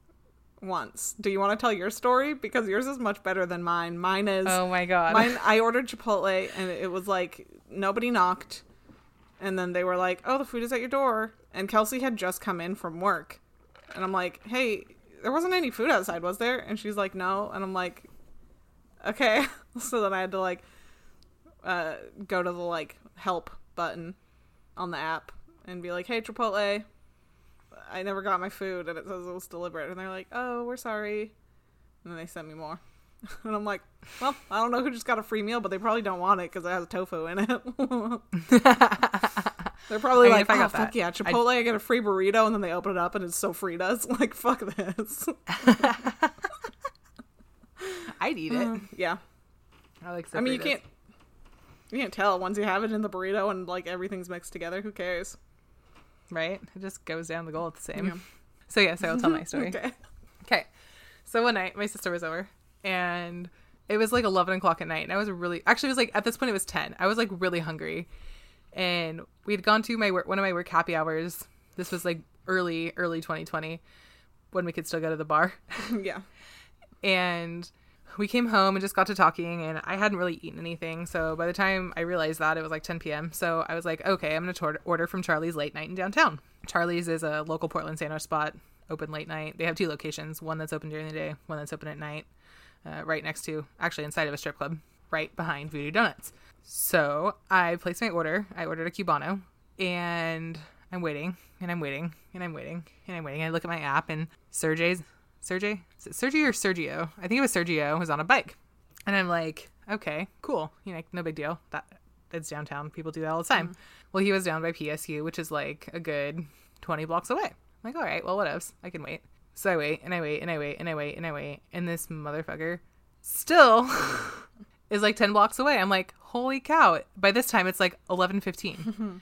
once. Do you want to tell your story because yours is much better than mine? Mine is Oh my god. Mine, I ordered Chipotle, and it was like nobody knocked, and then they were like, "Oh, the food is at your door." And Kelsey had just come in from work, and I'm like, "Hey, there wasn't any food outside, was there?" And she's like, "No," and I'm like, "Okay." so then I had to like uh, go to the like help button on the app and be like, "Hey, Chipotle." I never got my food and it says it was deliberate and they're like, "Oh, we're sorry." And then they sent me more. And I'm like, well, I don't know who just got a free meal, but they probably don't want it because it has tofu in it. They're probably I mean, like, if I oh, fuck that, yeah, Chipotle, I... get a free burrito, and then they open it up and it's Sofritas. Like, fuck this. I'd eat it. Mm, yeah. I like I mean, you can't, you can't tell once you have it in the burrito and like everything's mixed together. Who cares? Right? It just goes down the goal at the same. Yeah. So, yes, I will tell my story. Okay. Okay. So one night, my sister was over, and it was like 11 o'clock at night, and I was really actually it was like at this point it was 10. I was like really hungry, and we had gone to my work, one of my work happy hours. This was like early early 2020 when we could still go to the bar, yeah. and we came home and just got to talking, and I hadn't really eaten anything. So by the time I realized that, it was like 10 p.m. So I was like, okay, I'm gonna order from Charlie's late night in downtown. Charlie's is a local Portland sandwich spot, open late night. They have two locations, one that's open during the day, one that's open at night, uh, right next to, actually inside of a strip club, right behind Voodoo Donuts. So I placed my order. I ordered a Cubano, and I'm waiting, and I'm waiting, and I'm waiting, and I'm waiting. I look at my app, and Sergey's, Sergey? Is it Sergey or Sergio? I think it was Sergio, was on a bike. And I'm like, okay, cool. You know, no big deal. That it's downtown. People do that all the time. Mm-hmm. Well, he was down by PSU, which is like a good 20 blocks away. I'm like, all right, well, what else? I can wait. So I wait and I wait and I wait and I wait and I wait. And this motherfucker still is like 10 blocks away. I'm like, holy cow. By this time, it's like 11.15.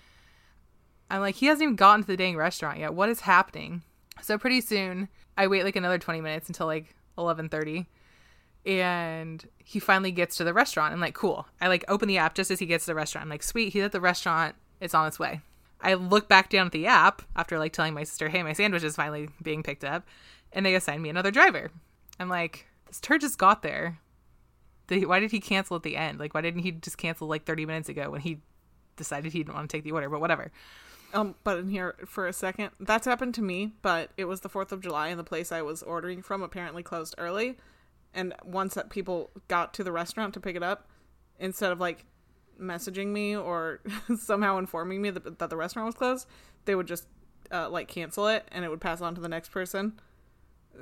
I'm like, he hasn't even gotten to the dang restaurant yet. What is happening? So pretty soon, I wait like another 20 minutes until like 11.30 and he finally gets to the restaurant. And like cool. I like open the app just as he gets to the restaurant. I'm like sweet he's at the restaurant. It's on its way. I look back down at the app after like telling my sister hey my sandwich is finally being picked up and they assign me another driver. I'm like this turd just got there. Why did he cancel at the end? Like why didn't he just cancel like 30 minutes ago when he decided he didn't want to take the order but whatever Um, but in here for a second, that's happened to me. But it was the Fourth of July, and the place I was ordering from apparently closed early. And once that people got to the restaurant to pick it up, instead of like messaging me or somehow informing me that, that the restaurant was closed, they would just uh, like cancel it, and it would pass on to the next person.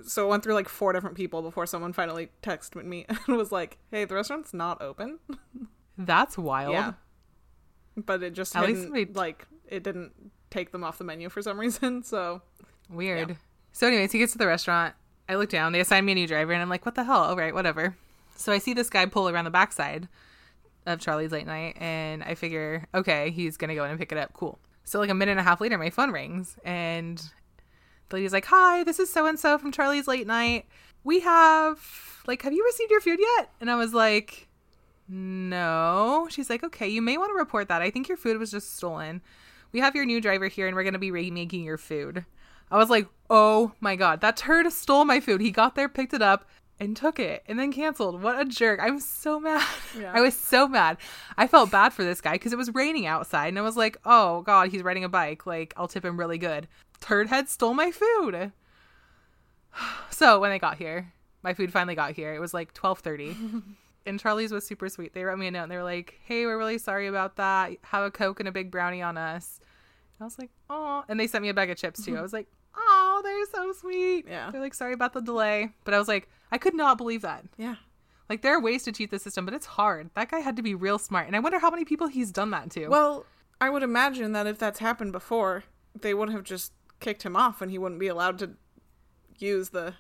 So it went through like four different people before someone finally texted me and was like, "Hey, the restaurant's not open." that's wild Yeah. But it just At least like it didn't take them off the menu for some reason. So Weird. Yeah. So, anyways, he gets to the restaurant. I look down. They assign me a new driver, and I'm like, "What the hell? All right, whatever." So I see this guy pull around the backside of Charlie's late night, and I figure, okay, he's gonna go in and pick it up. Cool. So like a minute and a half later, my phone rings, and the lady's like, "Hi, this is so and so from Charlie's late night. We have like, have you received your food yet?" And I was like, "No." She's like, "Okay, you may want to report that. I think your food was just stolen. We have your new driver here, and we're gonna be remaking your food." I was like, "Oh my god, that turd stole my food. He got there, picked it up." And took it and then canceled. What a jerk. I'm so mad. Yeah. I was so mad. I felt bad for this guy because it was raining outside. And I was like, oh, God, he's riding a bike. Like, I'll tip him really good. Turd head stole my food. So when they got here, my food finally got here. It was like 1230. and Charlie's was super sweet. They wrote me a note and they were like, hey, we're really sorry about that. Have a Coke and a big brownie on us. And I was like, oh. And they sent me a bag of chips too. I was like, oh, they're so sweet. Yeah. They're like, sorry about the delay. But I was like, I could not believe that. yeah, Like there are ways to cheat the system, but it's hard. That guy had to be real smart, and I wonder how many people he's done that to. well, I would imagine that if that's happened before, they would have just kicked him off, and he wouldn't be allowed to use the.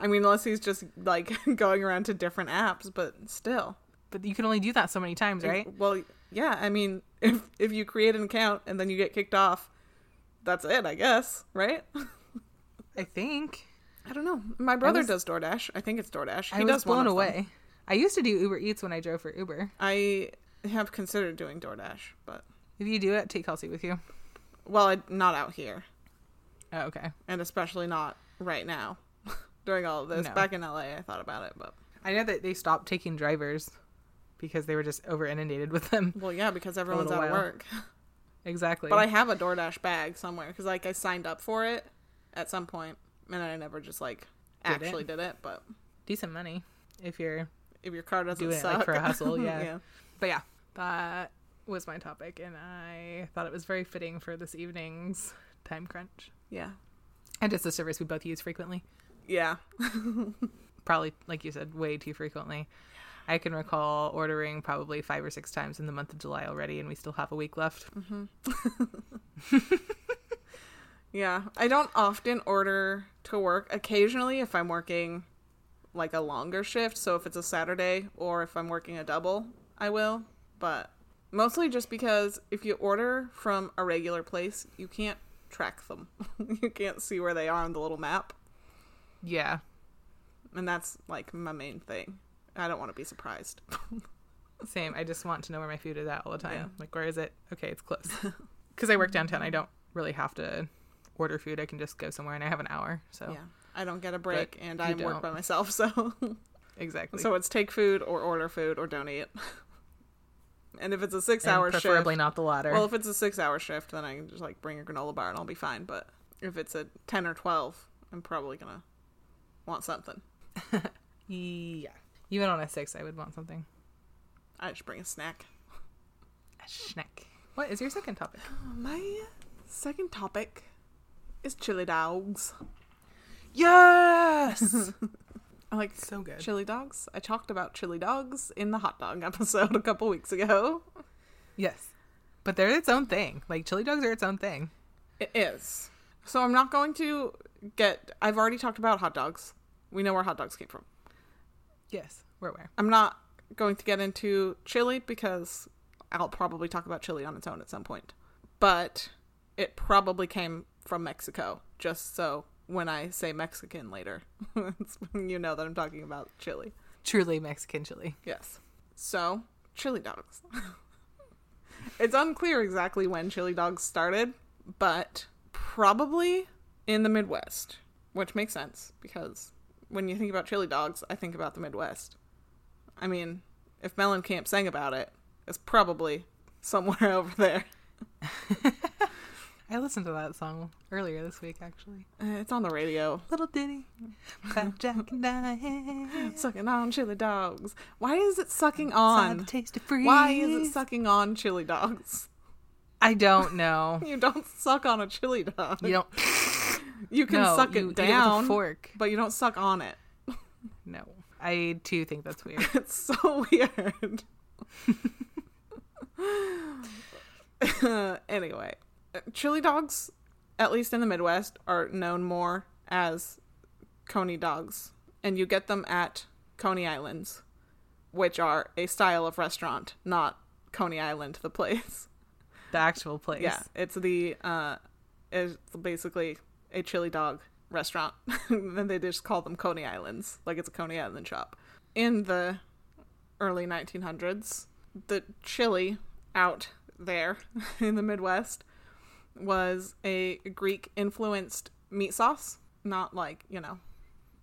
I mean, unless he's just like going around to different apps, but still. but you can only do that so many times, right? Well, yeah. I mean, if if you create an account and then you get kicked off, that's it. I guess, right? I think I don't know. My brother was- does DoorDash. I think it's DoorDash. I He was does one blown away. I used to do Uber Eats when I drove for Uber. I have considered doing DoorDash, but If you do it, take Kelsey with you. well, I, not out here, Oh, okay. and especially not right now. During all of this, No. back in LA, I thought about it, but I know that they stopped taking drivers because they were just over inundated with them. well, yeah, because everyone's out of work. Exactly. But I have a DoorDash bag somewhere because like I signed up for it at some point, and I never just like Did it? actually did it. But decent money if you're. if your car doesn't Doing it, suck, like, for a hustle, yeah. yeah. But yeah, that was my topic, and I thought it was very fitting for this evening's time crunch. Yeah. And it's a service we both use frequently. Yeah. Probably, like you said, way too frequently. I can recall ordering probably five or six times in the month of July already, and we still have a week left. Mm-hmm. Yeah. I don't often order to work. Occasionally, if I'm working like a longer shift, so if it's a Saturday or if I'm working a double, I will. But mostly just because if you order from a regular place, you can't track them. you can't see where they are on the little map. Yeah, And that's like my main thing. I don't want to be surprised. same. I just want to know where my food is at all the time. Yeah. Like, where is it? Okay, it's close. Because I work downtown, I don't really have to order food. I can just go somewhere, and I have an hour. So Yeah. I don't get a break and I work by myself, so exactly. so it's take food or order food or don't eat. and if it's a six And hour preferably shift preferably not the latter. Well, if it's a six hour shift, then I can just like bring a granola bar and I'll be fine. But if it's a ten or twelve, I'm probably gonna want something. yeah. Even on a six, I would want something. I should bring a snack. A snack. What is your second topic? Uh, my second topic is chili dogs. Yes. I like So good. chili dogs. I talked about chili dogs in the hot dog episode a couple weeks ago. Yes. But they're its own thing. Like chili dogs are its own thing. It is. So I'm not going to get. I've already talked about hot dogs. We know where hot dogs came from. Yes. We're aware. I'm not going to get into chili because I'll probably talk about chili on its own at some point. But it probably came from Mexico, just so when I say Mexican later, you know that I'm talking about chili. Truly Mexican chili. Yes. So, chili dogs. it's unclear exactly when chili dogs started, but probably in the Midwest, which makes sense because when you think about chili dogs, I think about the Midwest. I mean, if Mellencamp sang about it, it's probably somewhere over there. I listened to that song earlier this week, actually. Uh, It's on the radio. Little ditty. About Jack and Diane. Sucking on chili dogs. Why is it sucking on? Why is it sucking on chili dogs? I don't know. You don't suck on a chili dog. You don't. You can no, suck you it with a down, fork. but you don't suck on it. No. I too think that's weird. It's so weird. anyway, chili dogs, at least in the Midwest, are known more as Coney dogs, and you get them at Coney Islands, which are a style of restaurant, not Coney Island, the place. The actual place. Yeah, it's the uh, it's basically a chili dog restaurant, and they just call them Coney Islands, like it's a Coney Island shop. In the early 1900s, the chili out there in the Midwest was a Greek influenced meat sauce, not like you know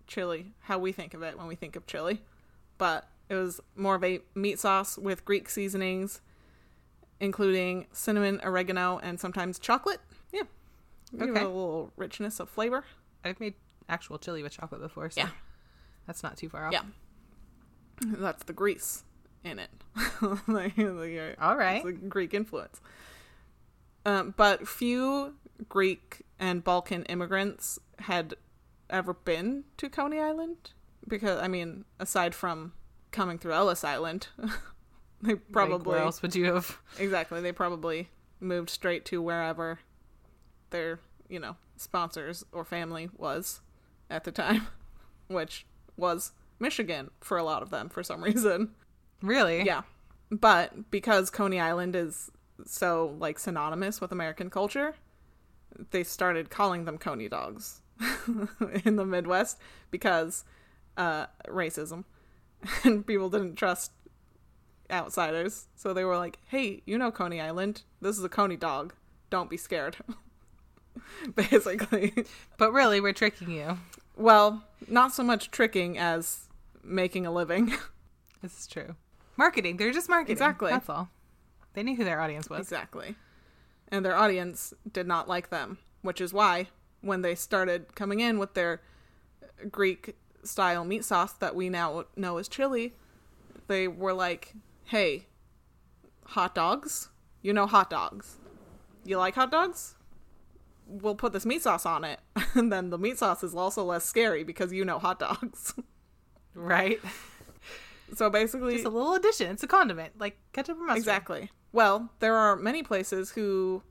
chili how we think of it when we think of chili, but it was more of a meat sauce with Greek seasonings including cinnamon, oregano, and sometimes chocolate. Yeah. Give it a little richness of flavor. I've made actual chili with chocolate before, so Yeah. that's not too far off. Yeah. That's the grease in it. like, like, All right. It's a Greek influence. Um, but few Greek and Balkan immigrants had ever been to Coney Island because, I mean, aside from coming through Ellis Island, they Like, probably where else would you have? Exactly. They probably moved straight to wherever their, you know, sponsors or family was at the time, which was Michigan for a lot of them for some reason. Really? Yeah. But because Coney Island is so like synonymous with American culture, they started calling them Coney dogs in the Midwest because uh racism and people didn't trust outsiders. So they were like, "Hey, you know Coney Island. This is a Coney dog. Don't be scared." Basically. But really, we're tricking you. Well, not so much tricking as making a living. This is true. Marketing. They're just marketing. Exactly. That's all. They knew who their audience was. Exactly. And their audience did not like them, which is why when they started coming in with their Greek style meat sauce that we now know as chili, they were like, "Hey, hot dogs? You know hot dogs. You like hot dogs? We'll put this meat sauce on it." And then the meat sauce is also less scary because you know hot dogs. Right? so basically Just a little addition. It's a condiment, like ketchup or mustard. Exactly. Well, there are many places who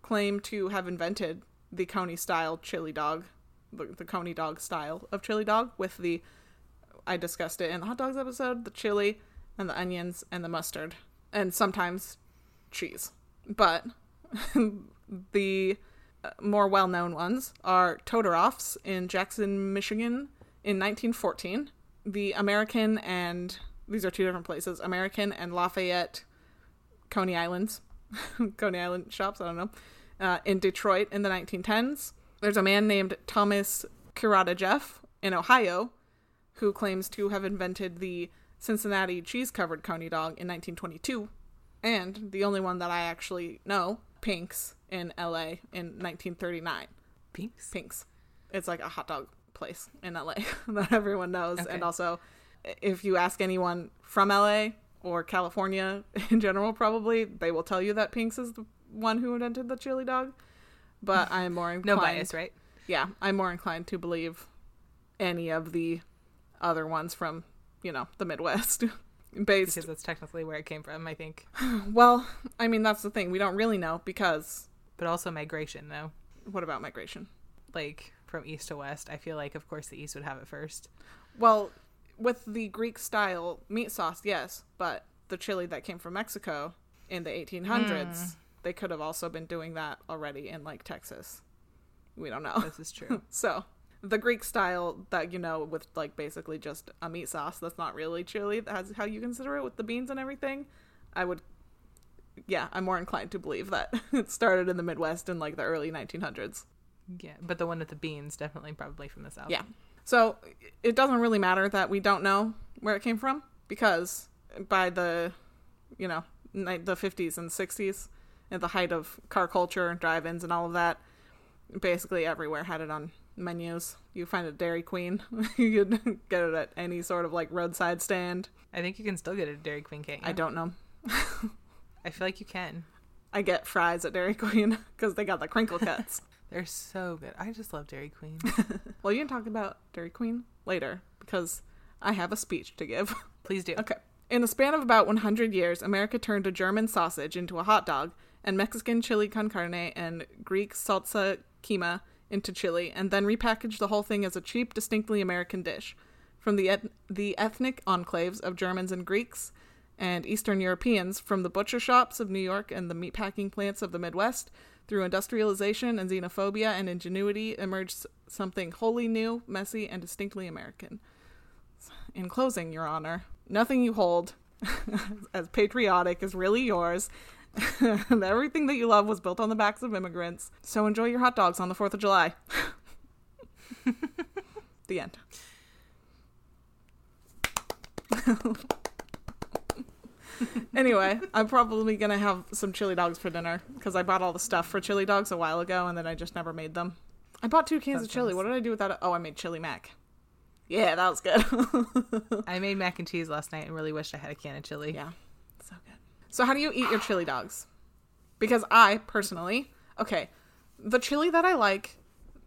claim to have invented the Coney style chili dog, the, the Coney dog style of chili dog with the, I discussed it in the hot dogs episode, the chili and the onions and the mustard and sometimes cheese. But the more well known ones are Todoroff's in Jackson, Michigan in 1914. The American and these are two different places American and Lafayette Coney Islands, Coney Island shops, I don't know, uh, in Detroit in the 1910s. There's a man named Thomas Kiradjieff in Ohio who claims to have invented the Cincinnati cheese covered Coney dog in 1922. And the only one that I actually know, Pink's in LA in 1939. Pinks. Pink's. It's like a hot dog place in LA that everyone knows. Okay. And also, if you ask anyone from LA or California in general, probably they will tell you that Pink's is the one who invented the chili dog. But I'm more inclined. No bias, right? Yeah, I'm more inclined to believe any of the other ones from, you know, the Midwest. Based because that's technically where it came from, I think. well, I mean that's the thing. We don't really know because But also migration, though. what about migration? Like from east to west, I feel like, of course, the east would have it first. Well, with the Greek style meat sauce, yes, but the chili that came from Mexico in the 1800s, hmm. they could have also been doing that already in like Texas. We don't know. This is true. So, the Greek style that you know with like basically just a meat sauce that's not really chili, that's how you consider it with the beans and everything. I would yeah, I'm more inclined to believe that it started in the Midwest in like the early 1900s. yeah, but the one with the beans definitely probably from the south. Yeah. So it doesn't really matter that we don't know where it came from because by the, you know, the 50s and 60s, at the height of car culture and drive-ins and all of that, basically everywhere had it on menus. You find a Dairy Queen, you could get it at any sort of like roadside stand. I think you can still get a Dairy Queen cake. I don't know. I feel like you can. I get fries at Dairy Queen because they got the crinkle cuts. They're so good. I just love Dairy Queen. well, you can talk about Dairy Queen later because I have a speech to give. Please do. Okay. In the span of about 100 years, America turned a German sausage into a hot dog, and Mexican chili con carne and Greek saltsa kima into chili, and then repackaged the whole thing as a cheap, distinctly American dish. From the et- the ethnic enclaves of Germans and Greeks and Eastern Europeans, from the butcher shops of New York and the meatpacking plants of the Midwest, through industrialization and xenophobia and ingenuity, emerged something wholly new, messy, and distinctly American. In closing, Your Honor, nothing you hold as patriotic is really yours. And everything that you love was built on the backs of immigrants. So enjoy your hot dogs on the 4th of July. the end. anyway, I'm probably going to have some chili dogs for dinner because I bought all the stuff for chili dogs a while ago and then I just never made them. I bought two cans of chili. What did I do with that? Oh, I made chili mac. Yeah, that was good. I made mac and cheese last night and really wished I had a can of chili. Yeah, so how do you eat your chili dogs? Because I personally, okay, the chili that I like,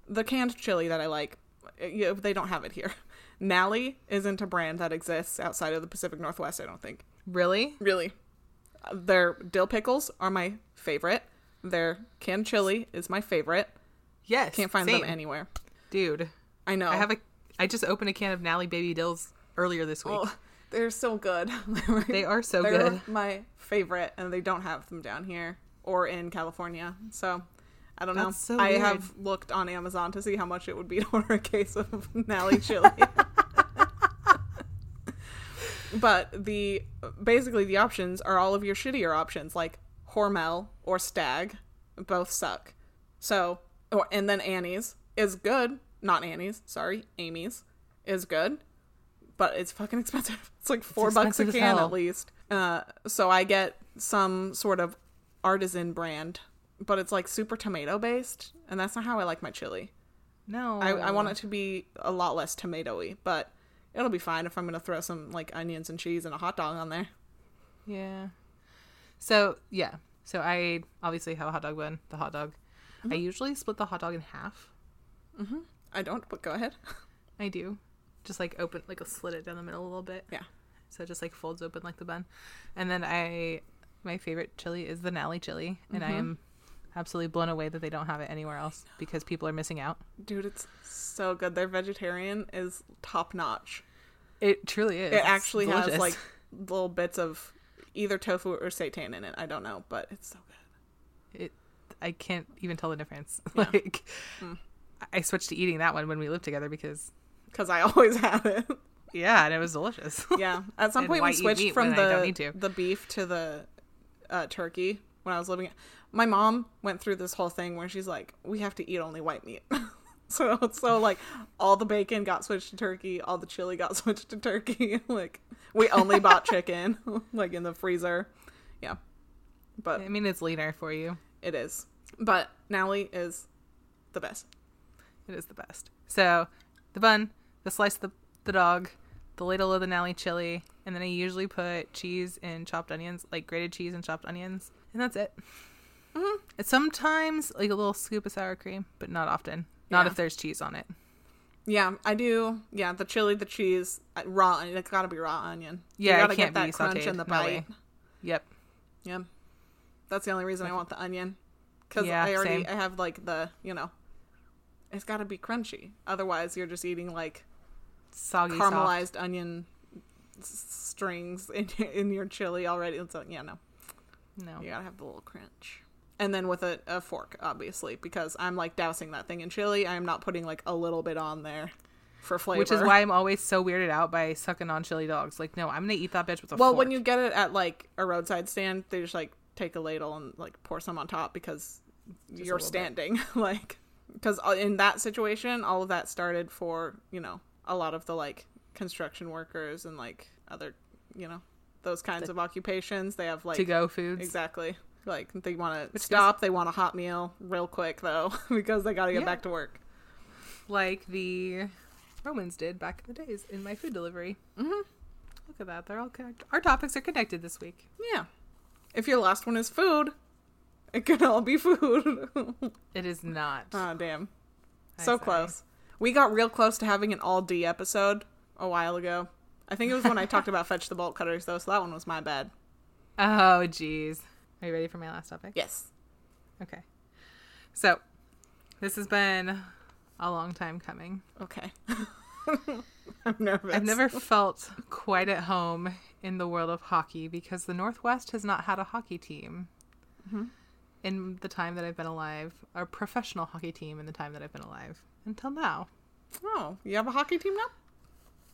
the canned chili that I like, uh, you they don't have it here. Nally isn't a brand that exists outside of the Pacific Northwest. I don't think. Really? Really, their dill pickles are my favorite. Their canned chili is my favorite. Yes. Can't find same. them anywhere. Dude, I know. I have a. I just opened a can of Nally Baby Dills earlier this week. Oh, they're so good. They are so good. They're good. my favorite, and they don't have them down here or in California. So I don't know. So I weird. have looked on Amazon to see how much it would be to order a case of Nally chili. but the basically the options are all of your shittier options like Hormel or Stag. Both suck. So or and then Annie's is good. Not Annie's, sorry, Amy's is good but it's fucking expensive. It's like four bucks a can at least. Uh, so I get some sort of artisan brand, but it's like super tomato based, and that's not how I like my chili. No. I, I want it to be a lot less tomatoey, but it'll be fine if I'm gonna throw some like onions and cheese and a hot dog on there. Yeah. So yeah. So I obviously have a hot dog bun, the hot dog. I usually split the hot dog in half. I don't, but go ahead. I do. Just like open like a slit it down the middle a little bit. Yeah. So it just like folds open like the bun. And then I my favorite chili is the Nally chili. And I mm-hmm. am absolutely blown away that they don't have it anywhere else because people are missing out. Dude, it's so good. Their vegetarian is top notch. It truly is. It actually has like little bits of either tofu or seitan in it. I don't know, but it's so good. it I can't even tell the difference. Yeah. Like hmm. I switched to eating that one when we lived together because Because I always have it. yeah, and it was delicious. Yeah. At some point, we switched from when I don't the the beef to the uh, turkey when I was living. My mom went through this whole thing where she's like, "We have to eat only white meat." so so like all the bacon got switched to turkey, all the chili got switched to turkey. like we only bought chicken, like in the freezer. Yeah, but I mean it's leaner for you. it is. But Nally is the best. It is the best. So the bun, the slice of the, the dog, the ladle of the Nally chili, and then I usually put cheese and chopped onions, like grated cheese and chopped onions, and that's it. Mhm. It's sometimes like a little scoop of sour cream, but not often. Not Yeah. if there's cheese on it. Yeah, I do. Yeah, the chili, the cheese, uh, raw. onion. It's got to be raw onion. Yeah, you gotta can't get that be crunch sauteed. in the No bite. Yep. Yeah, that's the only reason I want the onion. Because Yeah, I already same. I have like the you know, it's got to be crunchy. Otherwise, you're just eating like Soggy soft. caramelized onion strings in in your chili already. It's like, yeah, no, No. you gotta have the little crunch. And then with a, a fork, obviously, because I'm like dousing that thing in chili. I am not putting like a little bit on there for flavor. Which is why I'm always so weirded out by sucking on chili dogs. Like, no, I'm gonna eat that bitch with a fork. Well, fork. when you get it at like a roadside stand, they just like take a ladle and like pour some on top because you're standing. like, because uh, in that situation, all of that started for you know a lot of the like construction workers and like other you know those kinds of occupations. They have like to go foods. exactly like they want to stop. They want a hot meal real quick though because they got to get Yeah. back to work. like the Romans did back in the days in my food delivery. Mm-hmm. Look at that. They're all connected. Our topics are connected this week. Yeah. If your last one is food, it could all be food. It is not. Ah, damn. I'm so sorry. close. We got real close to having an all D episode a while ago. I think it was when I talked about fetch the bolt cutters though, so that one was my bad. Oh, jeez. Are you ready for my last topic? Yes. Okay. So, this has been a long time coming. Okay. I'm nervous. I've never felt quite at home in the world of hockey because the Northwest has not had a hockey team Mm-hmm. in the time that I've been alive, a professional hockey team in the time that I've been alive until now. Oh, you have a hockey team now?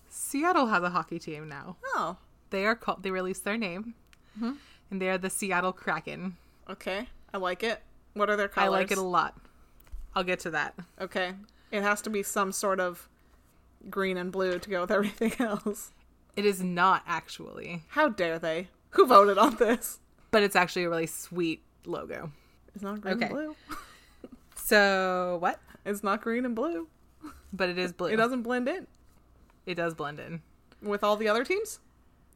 Seattle has a hockey team now. Oh. They are called. They released their name, Mm-hmm. and they are the Seattle Kraken. Okay. I like it. What are their colors? I like it a lot. I'll get to that. Okay. It has to be some sort of green and blue to go with everything else. It is not actually, How dare they? Who voted on this? but it's actually a really sweet logo. It's not green Okay. and blue. So what? It's not green and blue. But it is blue. It doesn't blend in It does blend in. with all the other teams.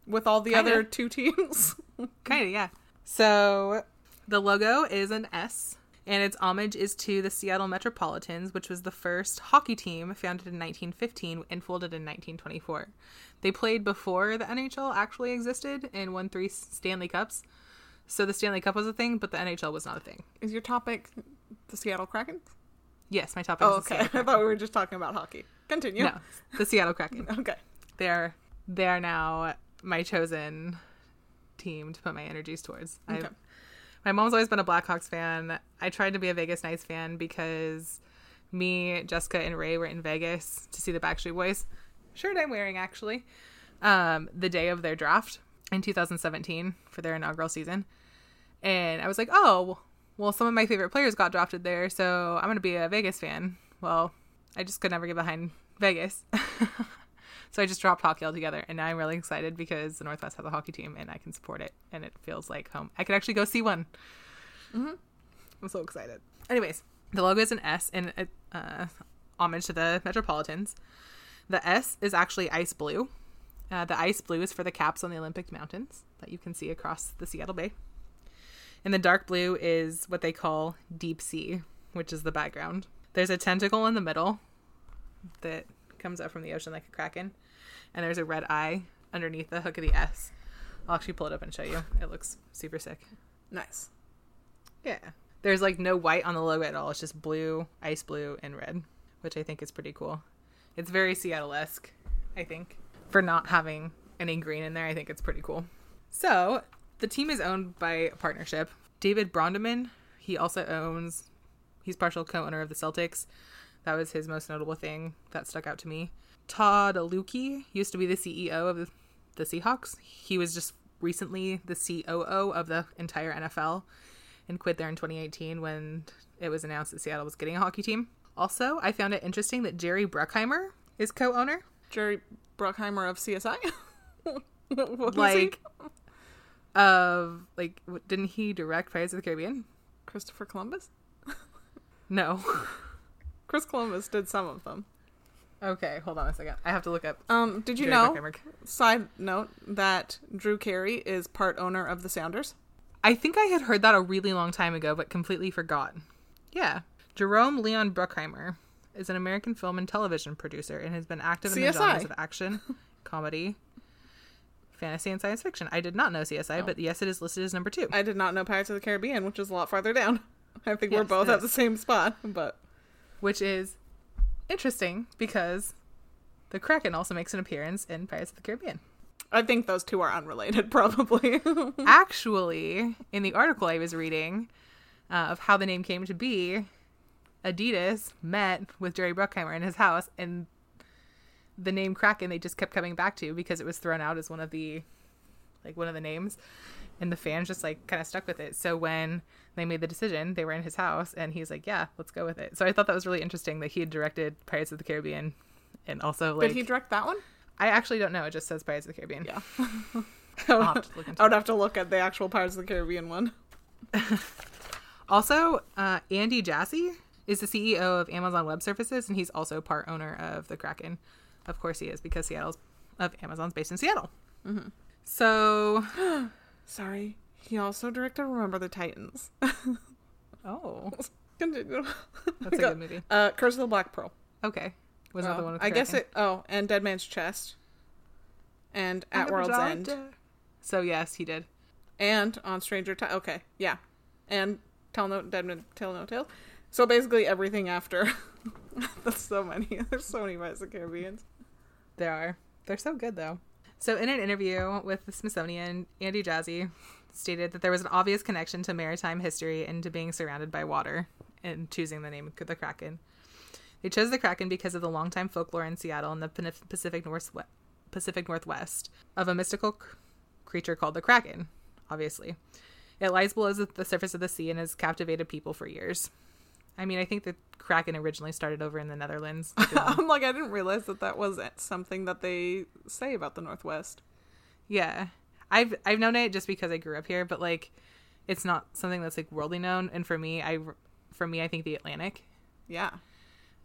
With all the Kinda. other two teams. Kind of, yeah. So the logo is an S, and its homage is to the Seattle Metropolitans, which was the first hockey team founded in 1915 and folded in 1924. They played before the NHL actually existed and won three Stanley Cups. So the Stanley Cup was a thing, but the NHL was not a thing. Is your topic the Seattle Kraken? Yes, my topic Oh, okay. I thought we were just talking about hockey. Continue. No, the Seattle Kraken. Okay. They're they are now my chosen team to put my energies towards. Okay. I've, my mom's always been a Blackhawks fan. I tried to be a Vegas Knights fan because me, Jessica, and Ray were in Vegas to see the Backstreet Boys. Shirt I'm wearing actually. Um, the day of their draft in 2017 for their inaugural season, and I was like, oh, well, some of my favorite players got drafted there, so I'm gonna be a Vegas fan. Well, I just could never get behind Vegas. So I just dropped hockey altogether, and now I'm really excited because the Northwest has a hockey team, and I can support it, and it feels like home. I could actually go see one. Mm-hmm. I'm so excited. Anyways, the logo is an S in uh, homage to the Metropolitans. The S is actually ice blue. Uh, the ice blue is for the caps on the Olympic Mountains that you can see across the Seattle Bay. And the dark blue is what they call deep sea, which is the background. There's a tentacle in the middle that comes up from the ocean like a kraken, and there's a red eye underneath the hook of the S. I'll actually pull it up and show you. It looks super sick. Nice. Yeah. There's like no white on the logo at all. It's just blue, ice blue, and red, which I think is pretty cool. It's very Seattle esque, I think. For not having any green in there, I think it's pretty cool. So, the team is owned by a partnership. David Bonderman, he also owns, he's partial co owner of the Celtics. That was his most notable thing that stuck out to me. Tod Leiweke used to be the CEO of the, the Seahawks. He was just recently the COO of the entire NFL and quit there in 2018 when it was announced that Seattle was getting a hockey team. Also, I found it interesting that Jerry Bruckheimer is co-owner. Jerry Bruckheimer of CSI. What was he? Like, of like, didn't he direct Pirates of the Caribbean? Christopher Columbus. No. Chris Columbus did some of them. okay, hold on a second. I have to look up. Um, did you Jerry know? Bruckheimer. Side note that Drew Carey is part owner of the Sounders. I think I had heard that a really long time ago, but completely forgot. Yeah. Jerome Leon Bruckheimer is an American film and television producer and has been active in the genres of action, comedy, fantasy, and science fiction. I did not know CSI, Oh. but yes, it is listed as number two. I did not know Pirates of the Caribbean, which is a lot farther down. I think we're both at the same spot, but which is interesting because the Kraken also makes an appearance in Pirates of the Caribbean. I think those two are unrelated, probably. Actually, in the article I was reading uh, of how the name came to be, Adidas met with Jerry Bruckheimer in his house, and the name Kraken they just kept coming back to because it was thrown out as one of the like one of the names, and the fans just like kind of stuck with it. So when they made the decision, they were in his house, and he's like, "Yeah, let's go with it." So I thought that was really interesting that he had directed Pirates of the Caribbean, and also like Did he direct that one? I actually don't know. It just says Pirates of the Caribbean. Yeah. I'll have to look into I would have to look at the actual Pirates of the Caribbean one. Also, uh, Andy Jassy is the CEO of Amazon Web Services, and he's also part owner of the Kraken. Of course, he is because Seattle's of Amazon's based in Seattle. Mm-hmm. So, Sorry. He also directed Remember the Titans. oh, Continue. that's a good movie. Uh, Curse of the Black Pearl. Okay, was that Oh, the one? I guess it. Oh, and Dead Man's Chest. And At World's End. So yes, he did. And on Stranger Tides. Okay, yeah. And Tell No Dead Man Tell No Tales. So basically everything after. That's so many. There's so many Pirates of the Caribbeans. There are. They're so good though. So in an interview with the Smithsonian, Andy Jassy stated that there was an obvious connection to maritime history and to being surrounded by water in choosing the name the Kraken. They chose the Kraken because of the longtime folklore in Seattle and the Pacific Northwest, Pacific Northwest of a mystical creature called the Kraken. Obviously, it lies below the surface of the sea and has captivated people for years. I mean, I think the Kraken originally started over in the Netherlands. I'm like, I didn't realize that that was something that they say about the Northwest. Yeah. I've I've known it just because I grew up here, but like it's not something that's like worldly known and for me I for me I think the Atlantic Yeah.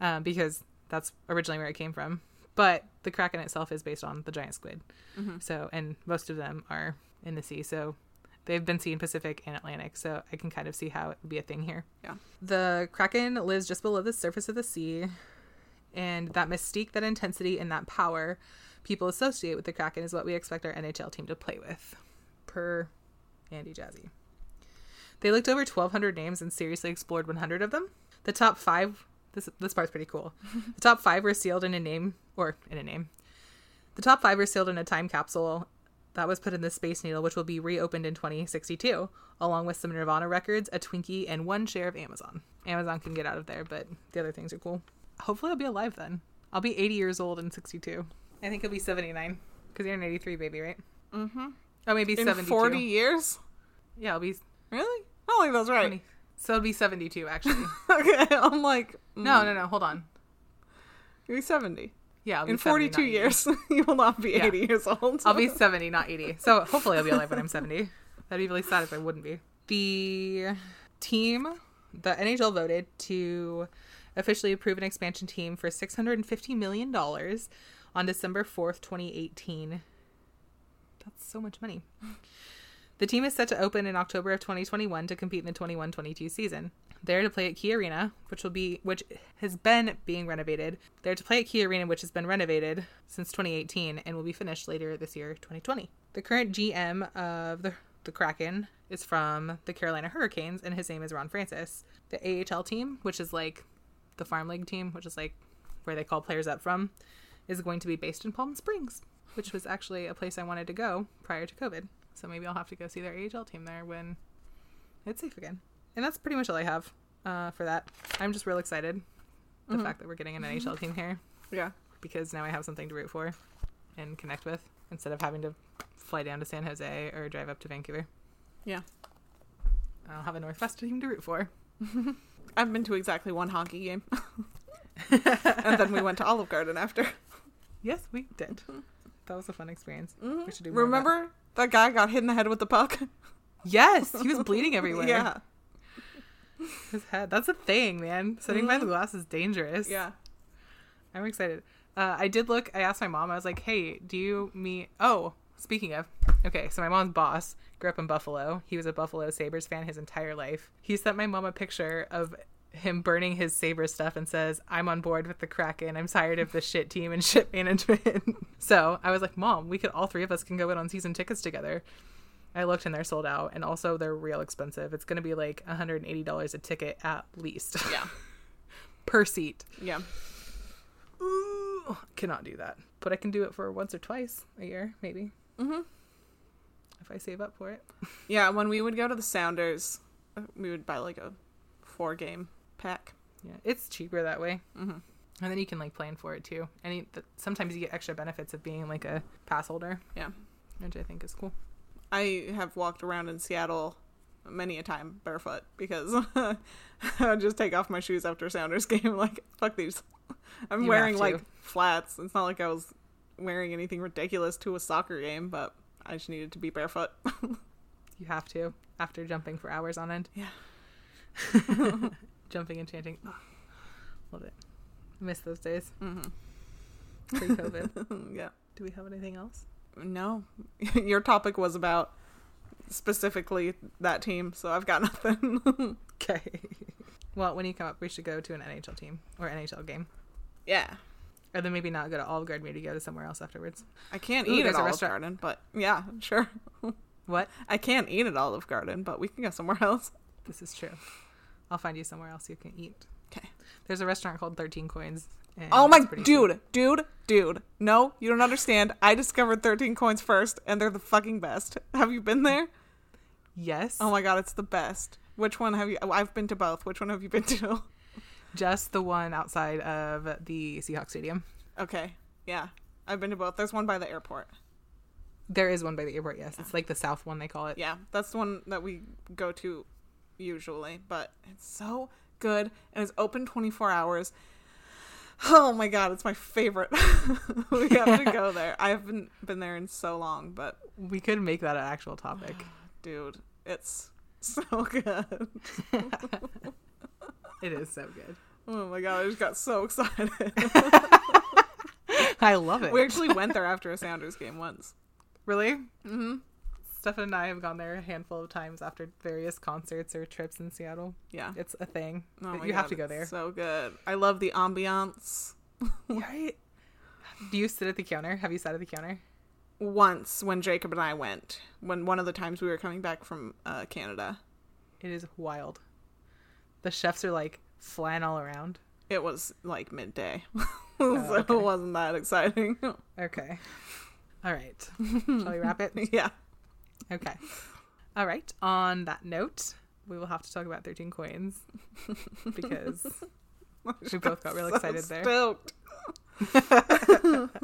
um, because that's originally where it came from. But the Kraken itself is based on the giant squid. So and most of them are in the sea, so they've been seen Pacific and Atlantic, so I can kind of see how it would be a thing here. Yeah. The Kraken lives just below the surface of the sea, and that mystique, that intensity, and that power people associate with the Kraken is what we expect our NHL team to play with, per Andy Jassy. They looked over 1,200 names and seriously explored 100 of them. The top five, this this part's pretty cool. the top five were sealed in a name, or in a name. The top five were sealed in a time capsule that was put in the Space Needle, which will be reopened in 2062, along with some Nirvana records, a Twinkie, and one share of Amazon. Amazon can get out of there, but the other things are cool. Hopefully, I'll be alive then. I'll be 80 years old in 62. I think I'll be 79 because you're an 83 baby, right? Mm-hmm. Oh, maybe In 72. 40 years? Yeah, I'll be Really? I don't think that's right. 20. So it'll be 72 actually. okay, I'm like, mm, no, no, no. Hold on. you'll be 70. Yeah, In 70, 42 not 80. years, you will not be Yeah. 80 years old. I'll be 70, not 80. So hopefully I'll be alive when I'm 70. That'd be really sad if I wouldn't be. The team, the NHL voted to officially approve an expansion team for $650 million on December 4th, 2018. That's so much money. The team is set to open in October of 2021 to compete in the 21-22 season. They're to play at Key Arena, which will be which has been being renovated. They're to play at Key Arena, which has been renovated since 2018 and will be finished later this year, 2020. The current GM of the the Kraken is from the Carolina Hurricanes, and his name is Ron Francis. The AHL team, which is like the farm league team, which is like where they call players up from, is going to be based in Palm Springs, which was actually a place I wanted to go prior to COVID. So maybe I'll have to go see their AHL team there when it's safe again. And that's pretty much all I have uh, for that. I'm just real excited the fact that we're getting an NHL team here yeah. because now I have something to root for and connect with instead of having to fly down to San Jose or drive up to Vancouver. Yeah. I'll have a Northwest team to root for. I've been to exactly one hockey game. and then we went to Olive Garden after. Yes, we did. That was a fun experience. We should do more of that. Remember that guy got hit in the head with the puck? Yes, he was bleeding everywhere. Yeah. His head. That's a thing, man. Sitting by the glass is dangerous. Yeah. I'm excited. Uh, I did look. I asked my mom. I was like, "Hey, do you meet?" Oh, speaking of, okay. So my mom's boss grew up in Buffalo. He was a Buffalo Sabres fan his entire life. He sent my mom a picture of him burning his saber stuff and says, "I'm on board with the Kraken. I'm tired of the shit team and shit management." so I was like, "Mom, we could all three of us can go in on season tickets together." I looked and they're sold out, and also they're real expensive. It's going to be like 180 dollars a ticket at least. Yeah. per seat. Yeah. Ooh, cannot do that, but I can do it for once or twice a year, maybe. Mhm. If I save up for it. Yeah, when we would go to the Sounders, we would buy like a four game pack. Yeah, it's cheaper that way. Mhm. And then you can like plan for it too. And sometimes you get extra benefits of being like a pass holder, Yeah. which I think is cool. I have walked around in Seattle many a time barefoot because I would just take off my shoes after Sounders game. Like, fuck these. I'm You wearing like flats. It's not like I was wearing anything ridiculous to a soccer game, but I just needed to be barefoot. You have to after jumping for hours on end. Yeah. Jumping and chanting. Oh, love it. Miss those days. hmm Pre COVID. yeah. Do we have anything else? No. Your topic was about specifically that team, so I've got nothing. Okay. well, when you come up, we should go to an NHL team or NHL game. yeah. Or then maybe not go to Olive Garden, maybe go to somewhere else afterwards. I can't Ooh, eat at Olive restaurant. Garden, but yeah, sure. What? I can't eat at Olive Garden, but we can go somewhere else. This is true. I'll find you somewhere else you can eat. Okay. There's a restaurant called 13 Coins. Oh my dude, sweet. dude, dude. No, you don't understand. I discovered 13 coins first and they're the fucking best. Have you been there? Yes. Oh my god, it's the best. Which one have you oh, I've been to both. Which one have you been to? Just the one outside of the Seahawks Stadium. Okay. Yeah. I've been to both. There's one by the airport. There is one by the airport, yes. It's like the south one, they call it. Yeah, that's the one that we go to usually, but it's so good and it's open 24 hours. Oh my god, it's my favorite. we have to go there. I haven't been there in so long, but We could make that an actual topic. dude, it's so good. it is so good. Oh my god, I just got so excited. I love it. we actually went there after a Sounders game once. really? Mm-hmm. Stefan and I have gone there a handful of times after various concerts or trips in Seattle. Yeah. It's a thing. Oh my you have to go there. So good. I love the ambiance. Right? Do you sit at the counter? Have you sat at the counter? Once when Jacob and I went, when one of the times we were coming back from uh, Canada, It is wild. The chefs are like flying all around. it was like midday, Oh, so okay. it wasn't that exciting. Okay. All right. Shall we wrap it? yeah. Okay. All right. On that note, we will have to talk about 13 coins because we both got real So excited there.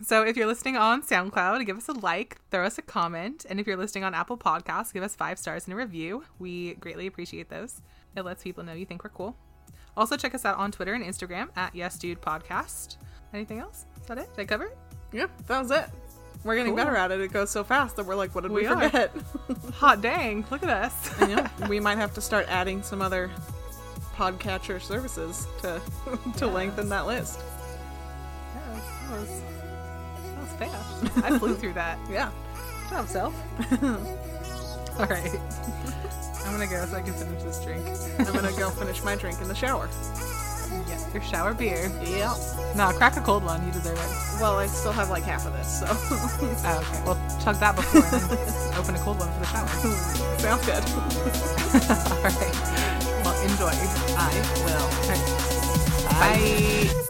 So if you're listening on SoundCloud, give us a like, throw us a comment, and if you're listening on Apple Podcasts, give us five stars and a review. We greatly appreciate those. It lets people know you think we're cool. Also, check us out on Twitter and Instagram at Yes Dude Podcast. Anything else? Is that it? Did I cover it? Yeah, that was it. We're getting Cool. better at it. It goes so fast that we're like, what did we, We forget? Hot dang! Look at us. And, yeah, we might have to start adding some other podcatcher services to to Yes. lengthen that list. Yeah, that was, that was fast. I flew through that. Yeah. Good job, self. All right. I'm gonna go so I can finish this drink. I'm gonna go finish my drink in the shower. Yeah, your shower beer. Yeah. No, crack a cold one. You deserve it. Well, I still have like half of this, so Oh, okay. Well, chug that before and open a cold one for the shower. sounds good. All right. Well, enjoy. I will. Bye.